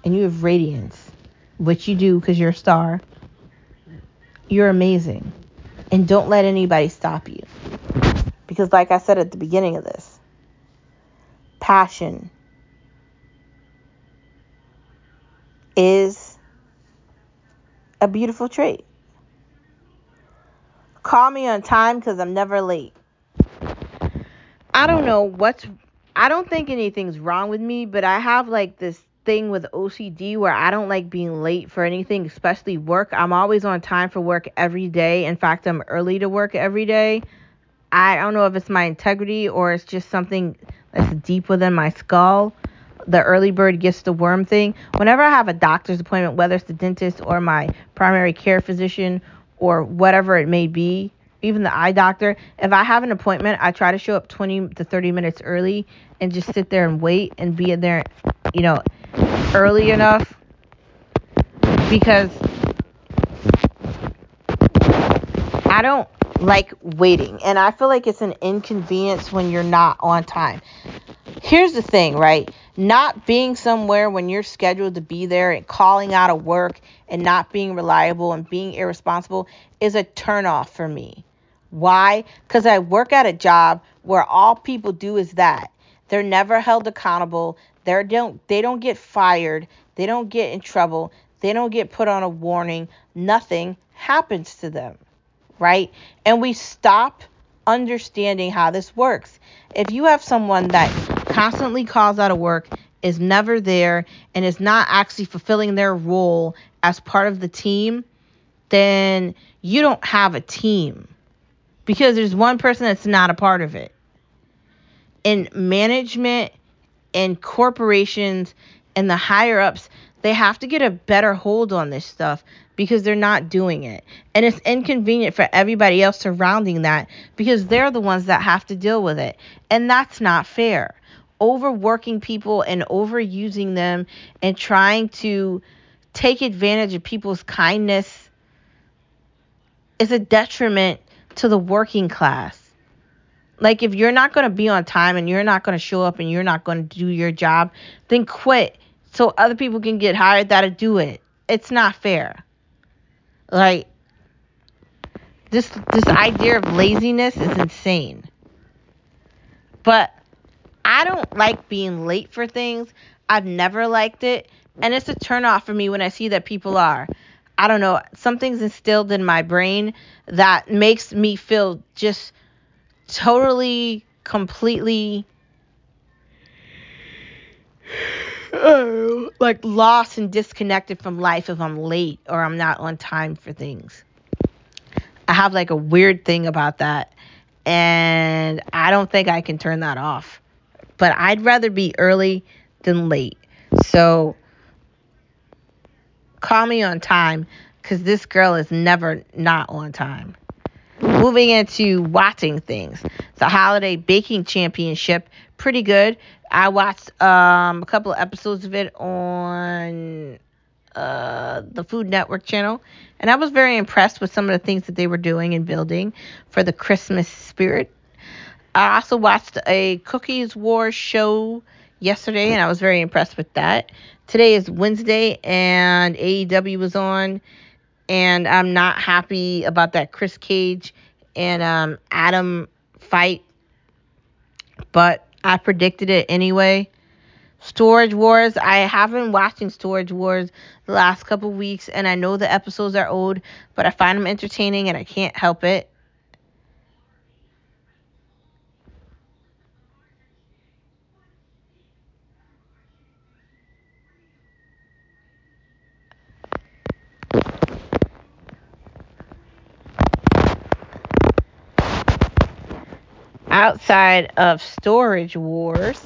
and you have radiance, which you do because you're a star, you're amazing. And don't let anybody stop you. Because, like I said at the beginning of this, passion is a beautiful trait. Call me on time because I'm never late. I don't know what's. I don't think anything's wrong with me, but I have like this thing with OCD where I don't like being late for anything, especially work. I'm always on time for work every day. In fact, I'm early to work every day. I don't know if it's my integrity or it's just something that's deep within my skull the early bird gets the worm thing. Whenever I have a doctor's appointment, whether it's the dentist or my primary care physician or whatever it may be, even the eye doctor, if I have an appointment, I try to show up 20 to 30 minutes early and just sit there and wait and be in there, you know, early enough because I don't like waiting and I feel like it's an inconvenience when you're not on time. Here's the thing, right? Not being somewhere when you're scheduled to be there and calling out of work and not being reliable and being irresponsible is a turnoff for me. Why? Because I work at a job where all people do is that. They're never held accountable. They don't they don't get fired. They don't get in trouble. They don't get put on a warning. Nothing happens to them. Right? And we stop understanding how this works. If you have someone that constantly calls out of work, is never there, and is not actually fulfilling their role as part of the team, then you don't have a team because there's one person that's not a part of it. In management and corporations and the higher ups, they have to get a better hold on this stuff because they're not doing it. And it's inconvenient for everybody else surrounding that because they're the ones that have to deal with it. And that's not fair. Overworking people and overusing them and trying to take advantage of people's kindness is a detriment to the working class. Like if you're not going to be on time and you're not going to show up and you're not going to do your job, then quit so other people can get hired that'll do it. It's not fair. Like this this idea of laziness is insane. But I don't like being late for things. I've never liked it, and it's a turnoff for me when I see that people are. I don't know, something's instilled in my brain that makes me feel just totally, completely [SIGHS] like lost and disconnected from life if I'm late or I'm not on time for things. I have like a weird thing about that, and I don't think I can turn that off. But I'd rather be early than late. So call me on time because this girl is never not on time. Moving into watching things. The Holiday Baking Championship, pretty good. I watched um, a couple of episodes of it on uh, the Food Network channel, and I was very impressed with some of the things that they were doing and building for the Christmas spirit. I also watched a Cookies War show yesterday, and I was very impressed with that. Today is Wednesday, and AEW was on, and I'm not happy about that Chris Cage and um, Adam fight, but I predicted it anyway. Storage Wars, I have been watching Storage Wars the last couple weeks, and I know the episodes are old, but I find them entertaining and I can't help it. Outside of Storage Wars,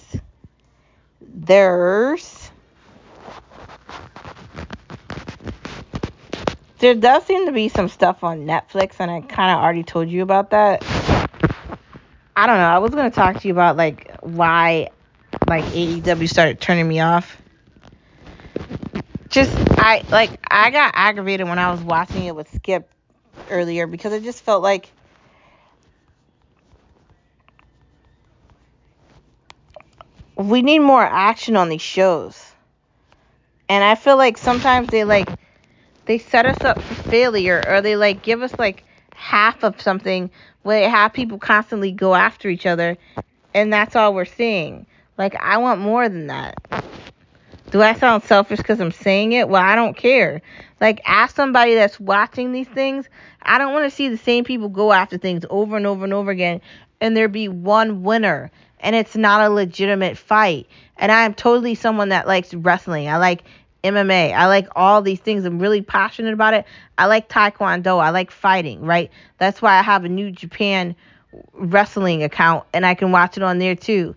there's there does seem to be some stuff on Netflix, and I kind of already told you about that. I don't know. I was gonna talk to you about like why like AEW started turning me off. Just I like I got aggravated when I was watching it with Skip earlier because I just felt like we need more action on these shows. And I feel like sometimes they like they set us up for failure or they like give us like half of something where they have people constantly go after each other and that's all we're seeing. Like I want more than that. Do I sound selfish because I'm saying it? Well, I don't care. Like, ask somebody that's watching these things. I don't want to see the same people go after things over and over and over again and there be one winner and it's not a legitimate fight. And I am totally someone that likes wrestling. I like MMA. I like all these things. I'm really passionate about it. I like Taekwondo. I like fighting, right? That's why I have a New Japan wrestling account and I can watch it on there too.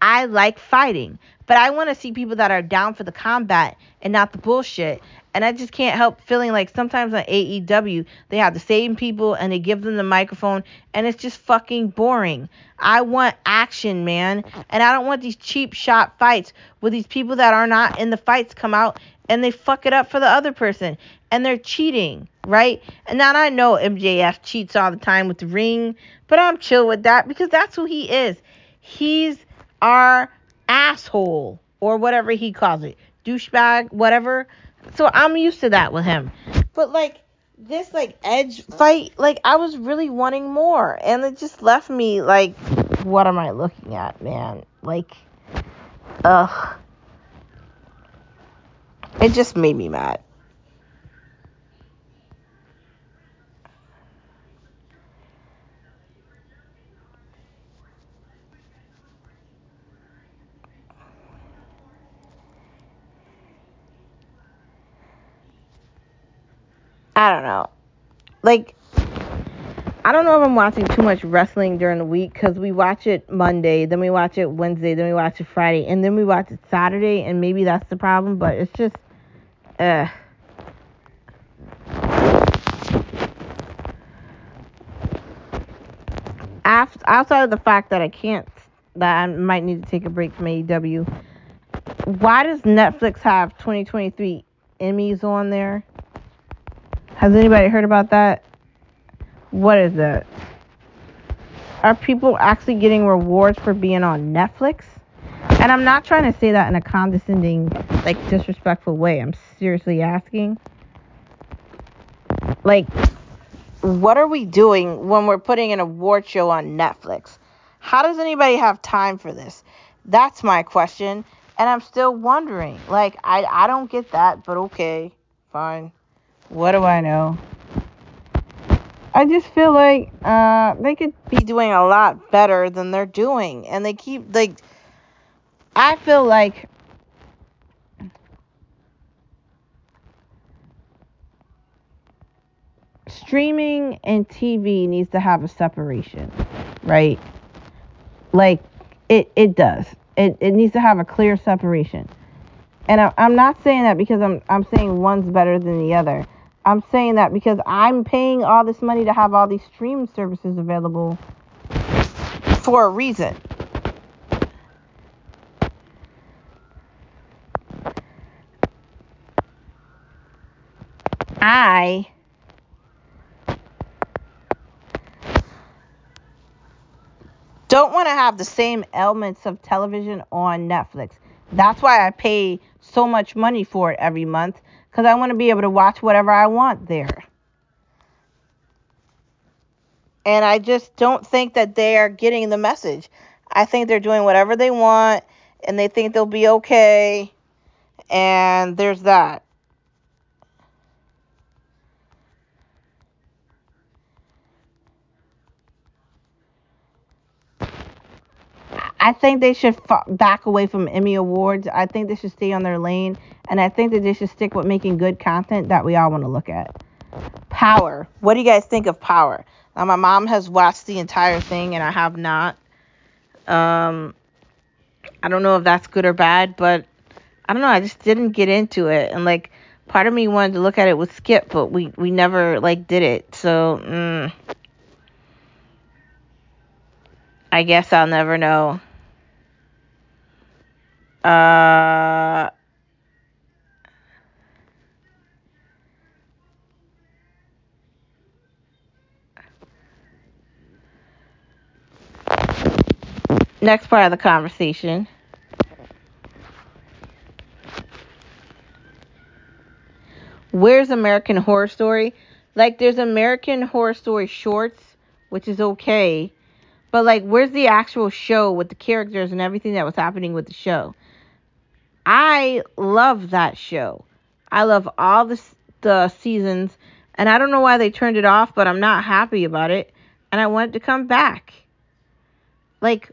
I like fighting, but I want to see people that are down for the combat and not the bullshit. And I just can't help feeling like sometimes on AEW, they have the same people and they give them the microphone and it's just fucking boring. I want action, man. And I don't want these cheap shot fights where these people that are not in the fights come out and they fuck it up for the other person and they're cheating, right? And now I know MJF cheats all the time with the ring, but I'm chill with that because that's who he is. He's our asshole or whatever he calls it, douchebag, whatever. So I'm used to that with him. But like this like Edge fight, like I was really wanting more and it just left me like what am I looking at, man? Like ugh. It just made me mad. I don't know. Like, I don't know if I'm watching too much wrestling during the week because we watch it Monday, then we watch it Wednesday, then we watch it Friday, and then we watch it Saturday, and maybe that's the problem, but it's just, uh. Outside of the fact that I can't, that I might need to take a break from AEW, why does Netflix have 2023 Emmys on there? Has anybody heard about that? What is that? Are people actually getting rewards for being on Netflix? And I'm not trying to say that in a condescending, like disrespectful way. I'm seriously asking. Like, what are we doing when we're putting an award show on Netflix? How does anybody have time for this? That's my question. And I'm still wondering. Like, I, I don't get that, but okay, fine. What do I know? I just feel like uh, they could be doing a lot better than they're doing, and they keep like. I feel like streaming and TV needs to have a separation, right? Like it it does. It it needs to have a clear separation. And I, I'm not saying that because I'm I'm saying one's better than the other. I'm saying that because I'm paying all this money to have all these stream services available for a reason. I don't want to have the same elements of television on Netflix. That's why I pay so much money for it every month because I want to be able to watch whatever I want there. And I just don't think that they are getting the message. I think they're doing whatever they want and they think they'll be okay. And there's that. I think they should f- back away from Emmy Awards. I think they should stay on their lane. And I think that they should stick with making good content that we all want to look at. Power. What do you guys think of Power? Now, my mom has watched the entire thing, and I have not. Um, I don't know if that's good or bad, but I don't know. I just didn't get into it, and like part of me wanted to look at it with Skip, but we we never like did it. So mm, I guess I'll never know. Uh. Next part of the conversation. Where's American Horror Story? Like, there's American Horror Story shorts, which is okay. But, like, where's the actual show with the characters and everything that was happening with the show? I love that show. I love all the, the seasons. And I don't know why they turned it off, but I'm not happy about it. And I want it to come back. Like,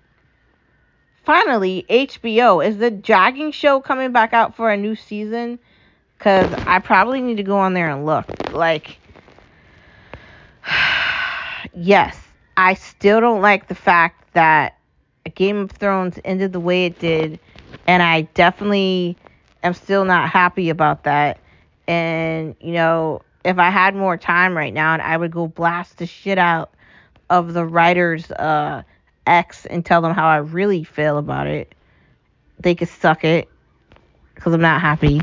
finally, HBO. Is the jogging show coming back out for a new season? Because I probably need to go on there and look. Like, [SIGHS] yes, I still don't like the fact that Game of Thrones ended the way it did, and I definitely am still not happy about that. And you know, if I had more time right now, and I would go blast the shit out of the writer's uh, ex and tell them how I really feel about it. They could suck it because I'm not happy.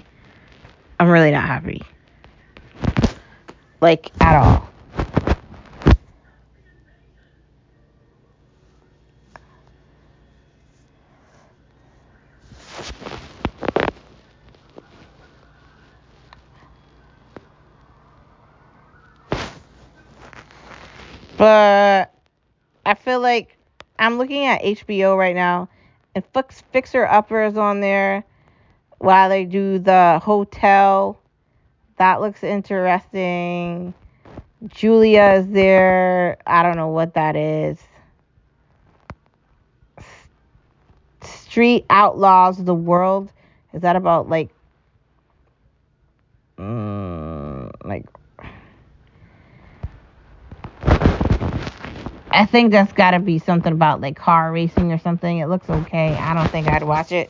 I'm really not happy. Like, at all. But I feel like I'm looking at HBO right now, and Fix, Fixer Upper is on there while they do the hotel. That looks interesting. Julia is there. I don't know what that is. Street Outlaws of the World. Is that about like mm, like I think that's got to be something about like car racing or something. It looks okay. I don't think I'd watch it.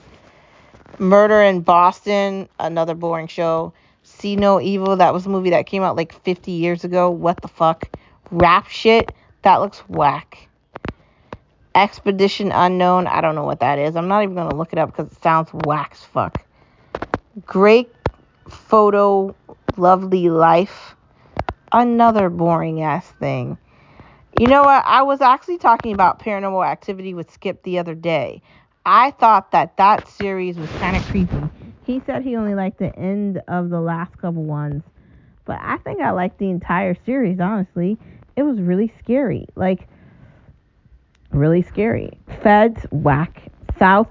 Murder in Boston, another boring show. See No Evil, that was a movie that came out like 50 years ago. What the fuck? Rap shit, that looks whack. Expedition Unknown, I don't know what that is. I'm not even going to look it up because it sounds whack fuck. Great Photo, Lovely Life, another boring ass thing. You know what? I was actually talking about paranormal activity with Skip the other day. I thought that that series was kind of creepy. He said he only liked the end of the last couple ones, but I think I liked the entire series, honestly. It was really scary. Like, really scary. Feds, whack. South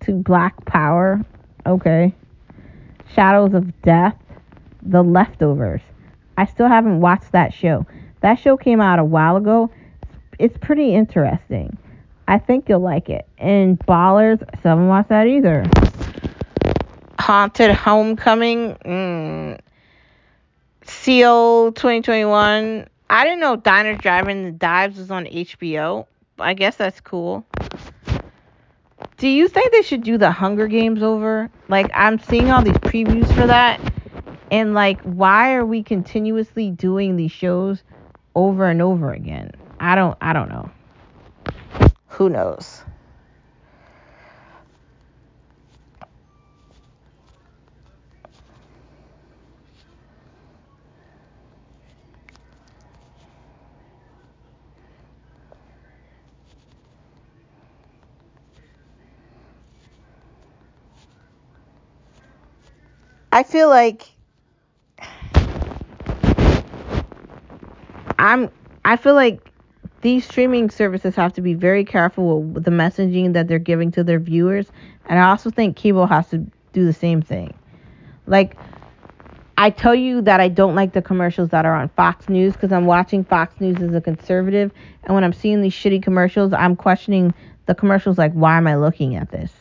to Black Power, okay. Shadows of Death, The Leftovers. I still haven't watched that show. That show came out a while ago. It's pretty interesting. I think you'll like it. And Ballers, I haven't watched that either. Haunted Homecoming, mm. Seal 2021. I didn't know Diners, Drive-In, Dives was on HBO. I guess that's cool. Do you think they should do the Hunger Games over? Like, I'm seeing all these previews for that. And, like, why are we continuously doing these shows over and over again. I don't I don't know. Who knows? I feel like I'm I feel like these streaming services have to be very careful with the messaging that they're giving to their viewers, and I also think cable has to do the same thing. Like I tell you that I don't like the commercials that are on Fox News because I'm watching Fox News as a conservative, and when I'm seeing these shitty commercials, I'm questioning the commercials like, why am I looking at this?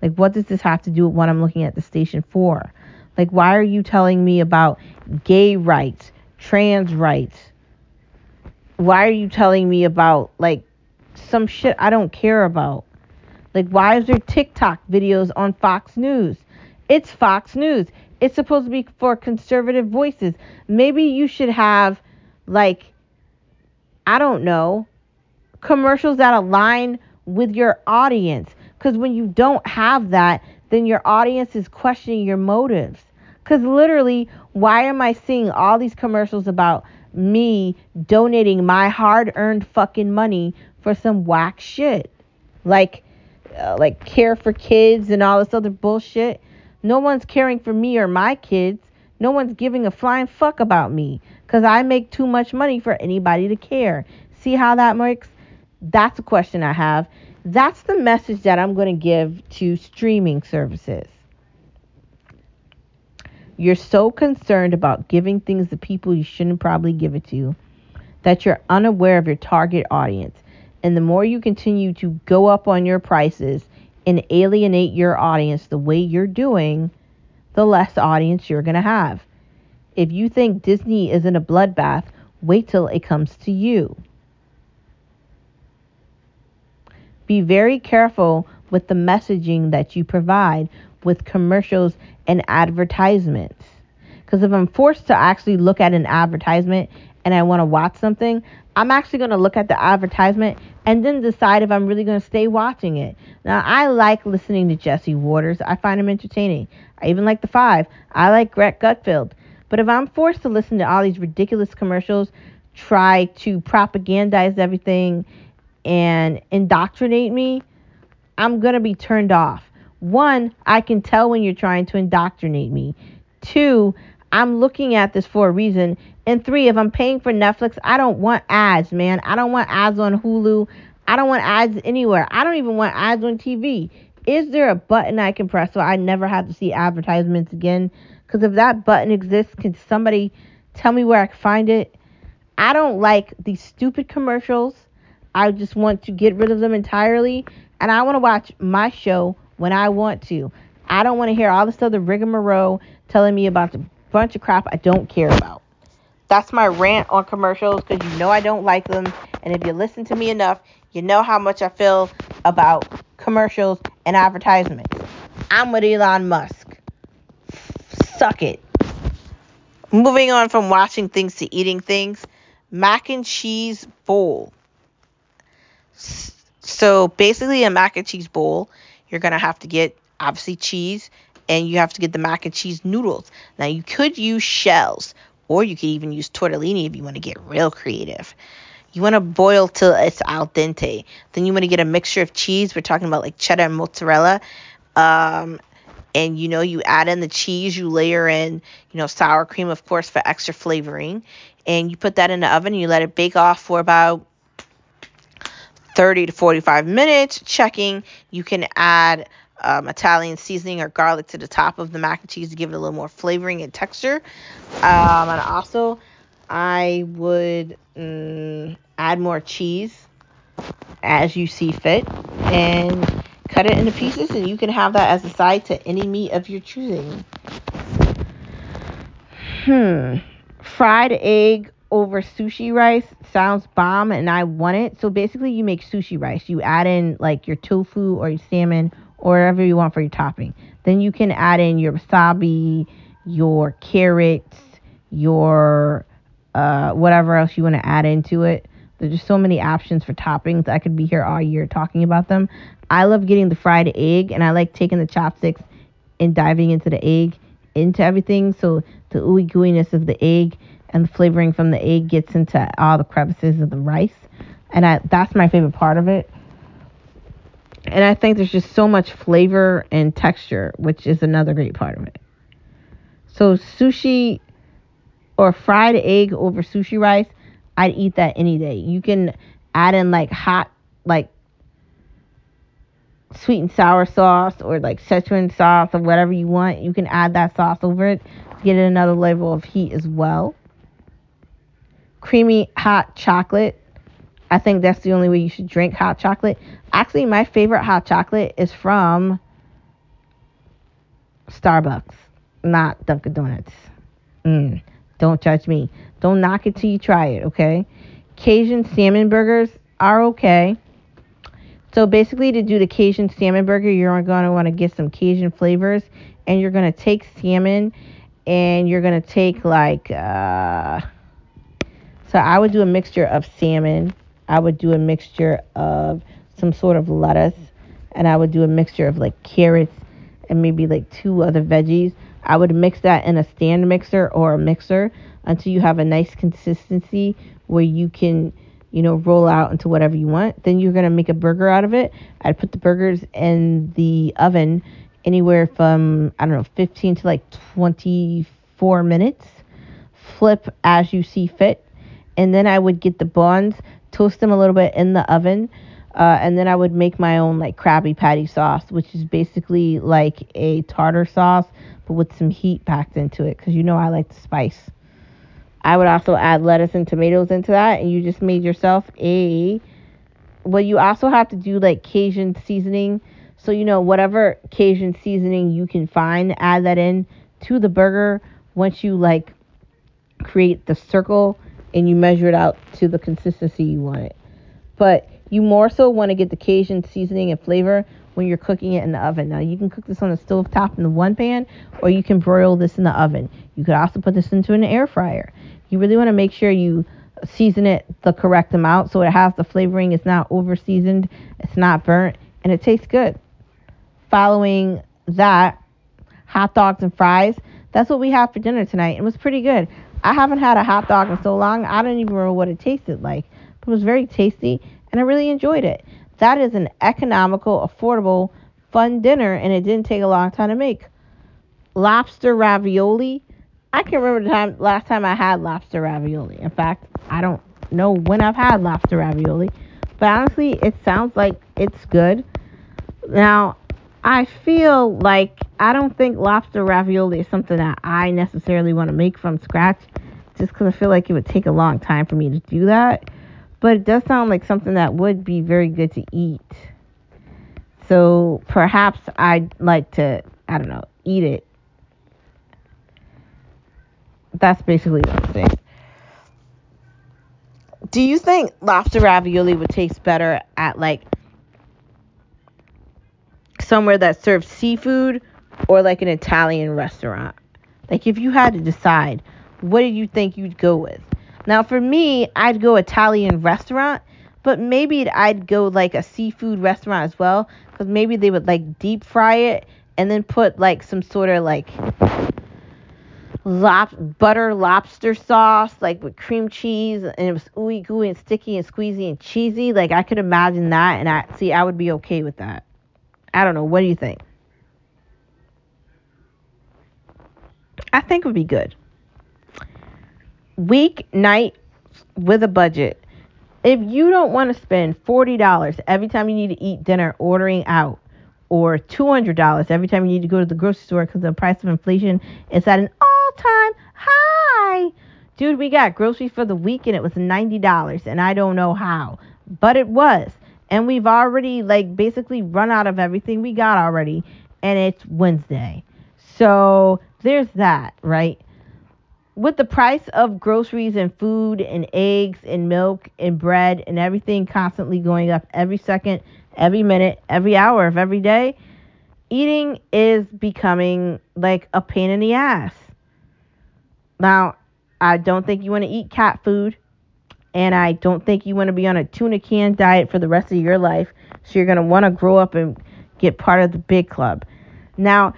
Like, what does this have to do with what I'm looking at the station for? Like, why are you telling me about gay rights, trans rights, why are you telling me about like some shit I don't care about? Like, why is there TikTok videos on Fox News? It's Fox News. It's supposed to be for conservative voices. Maybe you should have, like, I don't know, commercials that align with your audience. Because when you don't have that, then your audience is questioning your motives. Because literally, why am I seeing all these commercials about me donating my hard earned fucking money for some whack shit. Like, uh, like care for kids and all this other bullshit. No one's caring for me or my kids. No one's giving a flying fuck about me because I make too much money for anybody to care. See how that works? That's a question I have. That's the message that I'm going to give to streaming services. You're so concerned about giving things to people you shouldn't probably give it to that you're unaware of your target audience. And the more you continue to go up on your prices and alienate your audience the way you're doing, the less audience you're going to have. If you think Disney isn't a bloodbath, wait till it comes to you. Be very careful with the messaging that you provide with commercials and advertisements. Because if I'm forced to actually look at an advertisement and I want to watch something, I'm actually going to look at the advertisement and then decide if I'm really going to stay watching it. Now, I like listening to Jesse Watters. I find him entertaining. I even like The Five. I like Greg Gutfeld. But if I'm forced to listen to all these ridiculous commercials, try to propagandize everything and indoctrinate me, I'm going to be turned off. One, I can tell when you're trying to indoctrinate me. Two, I'm looking at this for a reason. And three, if I'm paying for Netflix, I don't want ads, man. I don't want ads on Hulu. I don't want ads anywhere. I don't even want ads on TV. Is there a button I can press so I never have to see advertisements again? Because if that button exists, can somebody tell me where I can find it? I don't like these stupid commercials. I just want to get rid of them entirely. And I want to watch my show when I want to. I don't want to hear all this other rigmarole telling me about a bunch of crap I don't care about. That's my rant on commercials because you know I don't like them. And if you listen to me enough, you know how much I feel about commercials and advertisements. I'm with Elon Musk. Suck it. Moving on from watching things to eating things, mac and cheese bowl. So basically, a mac and cheese bowl, you're going to have to get obviously cheese and you have to get the mac and cheese noodles. Now, you could use shells, or you could even use tortellini if you want to get real creative. You want to boil till it's al dente. Then you want to get a mixture of cheese. We're talking about like cheddar and mozzarella. Um, and you know, you add in the cheese, you layer in, you know, sour cream, of course, for extra flavoring. And you put that in the oven and you let it bake off for about 30 to 45 minutes. Checking, you can add um, Italian seasoning or garlic to the top of the mac and cheese to give it a little more flavoring and texture. Um, and also, I would mm, add more cheese as you see fit and cut it into pieces, and you can have that as a side to any meat of your choosing. Hmm. Fried egg over sushi rice sounds bomb, and I want it. So basically, you make sushi rice. You add in like your tofu or your salmon or whatever you want for your topping. Then you can add in your wasabi, your carrots, your uh, whatever else you want to add into it. There's just so many options for toppings. I could be here all year talking about them. I love getting the fried egg, and I like taking the chopsticks and diving into the egg, into everything. So the ooey gooiness of the egg and the flavoring from the egg gets into all the crevices of the rice. And I, that's my favorite part of it. And I think there's just so much flavor and texture, which is another great part of it. So sushi or fried egg over sushi rice, I'd eat that any day. You can add in like hot like sweet and sour sauce or like Szechuan sauce or whatever you want. You can add that sauce over it to get another level of heat as well. Creamy hot chocolate I think that's the only way you should drink hot chocolate. Actually, my favorite hot chocolate is from Starbucks, not Dunkin' Donuts. Mm, don't judge me. Don't knock it till you try it, okay? Cajun salmon burgers are okay. So basically, to do the Cajun salmon burger, you're going to want to get some Cajun flavors, and you're going to take salmon, and you're going to take like, uh, so I would do a mixture of salmon I would do a mixture of some sort of lettuce and I would do a mixture of like carrots and maybe like two other veggies. I would mix that in a stand mixer or a mixer until you have a nice consistency where you can, you know, roll out into whatever you want. Then you're going to make a burger out of it. I'd put the burgers in the oven anywhere from, I don't know, 15 to like 24 minutes. Flip as you see fit. And then I would get the buns toast them a little bit in the oven. Uh, and then I would make my own like Krabby Patty sauce, which is basically like a tartar sauce, but with some heat packed into it, because you know I like the spice. I would also add lettuce and tomatoes into that, and you just made yourself a. Well, you also have to do like Cajun seasoning. So, you know, whatever Cajun seasoning you can find, add that in to the burger once you like create the circle and you measure it out to the consistency you want it. But You more so want to get the Cajun seasoning and flavor when you're cooking it in the oven. Now, you can cook this on the stove top in the one pan, or you can broil this in the oven. You could also put this into an air fryer. You really want to make sure you season it the correct amount so it has the flavoring, it's not over seasoned, it's not burnt, and it tastes good. Following that, hot dogs and fries. That's what we had for dinner tonight. And it was pretty good. I haven't had a hot dog in so long, I don't even remember what it tasted like. But it was very tasty, and I really enjoyed it. That is an economical, affordable, fun dinner, and it didn't take a long time to make. Lobster ravioli. I can't remember the time last time I had lobster ravioli. In fact, I don't know when I've had lobster ravioli, but honestly, it sounds like it's good. Now, I feel like I don't think lobster ravioli is something that I necessarily want to make from scratch, just because I feel like it would take a long time for me to do that. But it does sound like something that would be very good to eat. So perhaps I'd like to, I don't know, eat it. That's basically what I'm saying. Do you think lobster ravioli would taste better at like somewhere that serves seafood or like an Italian restaurant? Like if you had to decide, what do you think you'd go with? Now, for me, I'd go Italian restaurant, but maybe I'd go like a seafood restaurant as well, because maybe they would like deep fry it and then put like some sort of like lop- butter lobster sauce, like with cream cheese, and it was ooey gooey and sticky and squeezy and cheesy. Like I could imagine that, and I see I would be okay with that. I don't know. What do you think? I think it would be good Week night with a budget. If you don't want to spend $40 every time you need to eat dinner ordering out, or $200 every time you need to go to the grocery store because the price of inflation is at an all time high. Dude, we got groceries for the week and it was $90 and I don't know how, but it was. And we've already like basically run out of everything we got already and it's Wednesday. So there's that, right? with the price of groceries and food and eggs and milk and bread and everything constantly going up every second, every minute, every hour of every day, eating is becoming like a pain in the ass. Now, I don't think you want to eat cat food, and I don't think you want to be on a tuna can diet for the rest of your life. So you're going to want to grow up and get part of the big club. Now,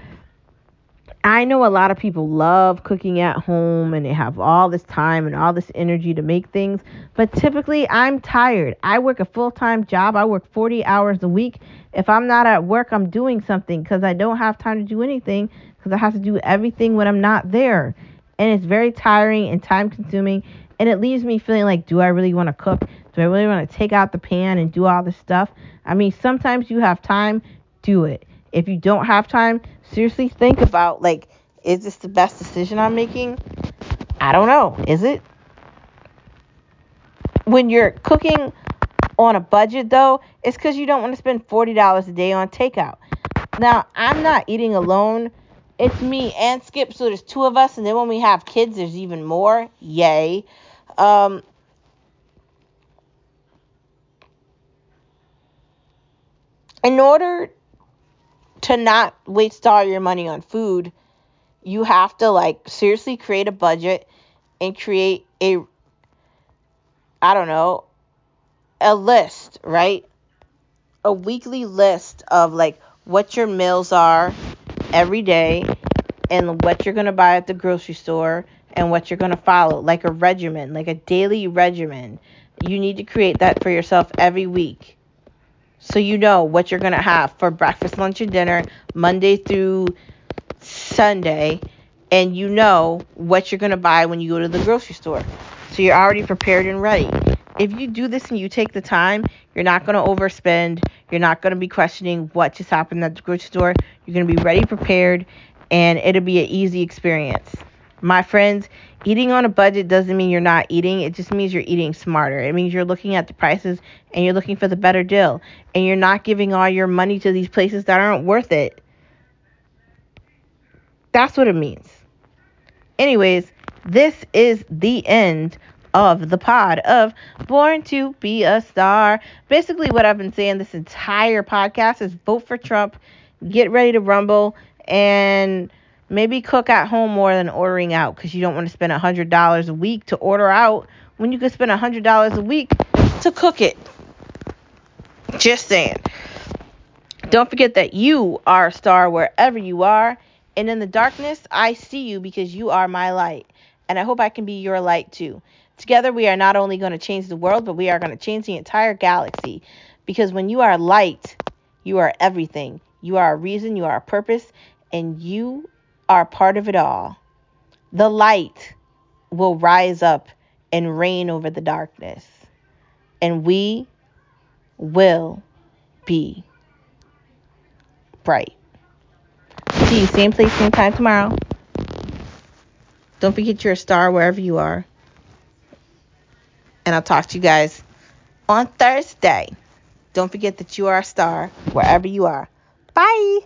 I know a lot of people love cooking at home and they have all this time and all this energy to make things, but typically I'm tired. I work a full time job, I work 40 hours a week. If I'm not at work, I'm doing something because I don't have time to do anything because I have to do everything when I'm not there. And it's very tiring and time consuming. And it leaves me feeling like, do I really want to cook? Do I really want to take out the pan and do all this stuff? I mean, sometimes you have time, do it. If you don't have time, seriously think about like, is this the best decision I'm making? I don't know. Is it? When you're cooking on a budget though, it's because you don't want to spend $40 a day on takeout. Now, I'm not eating alone. It's me and Skip, so there's two of us, and then when we have kids, there's even more. Yay. Um, in order to not waste all your money on food, you have to like seriously create a budget and create a I don't know, a list, right? A weekly list of like what your meals are every day and what you're going to buy at the grocery store and what you're going to follow, like a regimen, like a daily regimen. You need to create that for yourself every week so you know what you're going to have for breakfast, lunch, and dinner Monday through Sunday, and you know what you're going to buy when you go to the grocery store. So you're already prepared and ready. If you do this and you take the time, you're not going to overspend. You're not going to be questioning what just happened at the grocery store. You're going to be ready, prepared, and it'll be an easy experience. My friends, eating on a budget doesn't mean you're not eating. It just means you're eating smarter. It means you're looking at the prices and you're looking for the better deal. And you're not giving all your money to these places that aren't worth it. That's what it means. Anyways, this is the end of the pod of Born to Be a Star. Basically, what I've been saying this entire podcast is vote for Trump, get ready to rumble, and maybe cook at home more than ordering out because you don't want to spend $100 a week to order out when you could spend $100 a week to cook it. Just saying. Don't forget that you are a star wherever you are. And in the darkness, I see you because you are my light. And I hope I can be your light too. Together, we are not only going to change the world, but we are going to change the entire galaxy. Because when you are light, you are everything. You are a reason, you are a purpose, and you are part of it all. The light will rise up and reign over the darkness. And we will be bright. See you same place, same time tomorrow. Don't forget you're a star wherever you are. And I'll talk to you guys on Thursday. Don't forget that you are a star wherever you are. Bye.